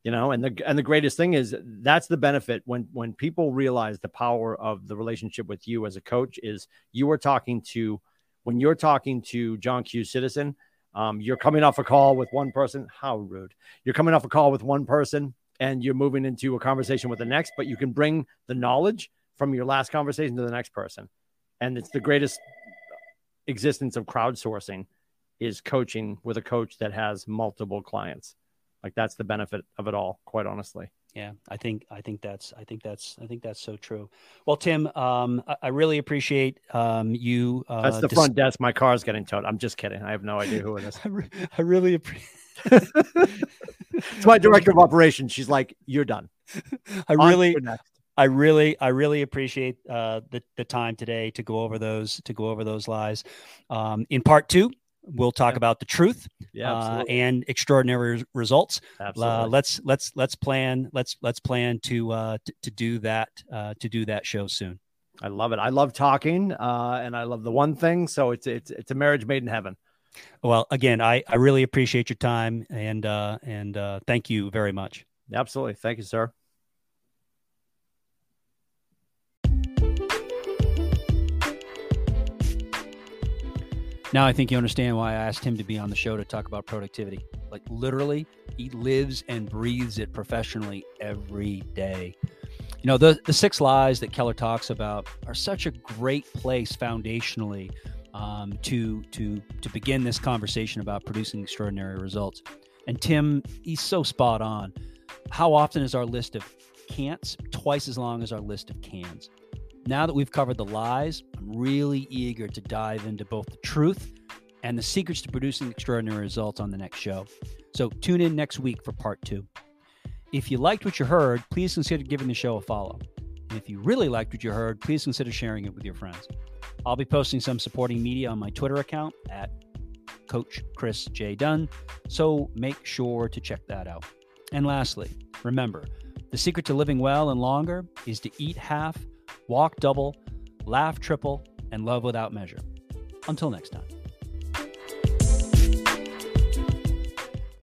Speaker 2: you know and the and the greatest thing is that's the benefit when when people realize the power of the relationship with you as a coach is you are talking to when you're talking to john q citizen um, you're coming off a call with one person how rude. You're coming off a call with one person and you're moving into a conversation with the next but you can bring the knowledge from your last conversation to the next person. And it's the greatest existence of crowdsourcing is coaching with a coach that has multiple clients like that's the benefit of it all, quite honestly.
Speaker 1: Yeah, I think I think that's I think that's I think that's so true. Well, Tim, um, I, I really appreciate um, you.
Speaker 2: Uh, that's the dis- front desk. My car's getting towed. I'm just kidding. I have no idea who it is.
Speaker 1: I, re- I really appreciate.
Speaker 2: it's my director of operations. She's like, "You're done."
Speaker 1: I really, I really, I really appreciate uh, the the time today to go over those to go over those lies. Um, in part two, We'll talk about the truth
Speaker 2: yeah, uh,
Speaker 1: and extraordinary results.
Speaker 2: Absolutely. Uh,
Speaker 1: let's let's let's plan let's let's plan to uh, to, to do that uh, to do that show soon.
Speaker 2: I love it. I love talking, uh, and I love the one thing. So it's it's it's a marriage made in heaven.
Speaker 1: Well, again, I I really appreciate your time and uh, and uh, thank you very much.
Speaker 2: Absolutely, thank you, sir.
Speaker 1: Now I think you understand why I asked him to be on the show to talk about productivity. Like literally, he lives and breathes it professionally every day. You know, the the six lies that Keller talks about are such a great place foundationally um, to to to begin this conversation about producing extraordinary results. And Tim, he's so spot on. How often is our list of can'ts twice as long as our list of cans? Now that we've covered the lies, I'm really eager to dive into both the truth and the secrets to producing extraordinary results on the next show. So tune in next week for part two. If you liked what you heard, please consider giving the show a follow. And if you really liked what you heard, please consider sharing it with your friends. I'll be posting some supporting media on my Twitter account at Coach Chris J. Dunn, so make sure to check that out. And lastly, remember the secret to living well and longer is to eat half, walk double, laugh triple, and love without measure. Until next time.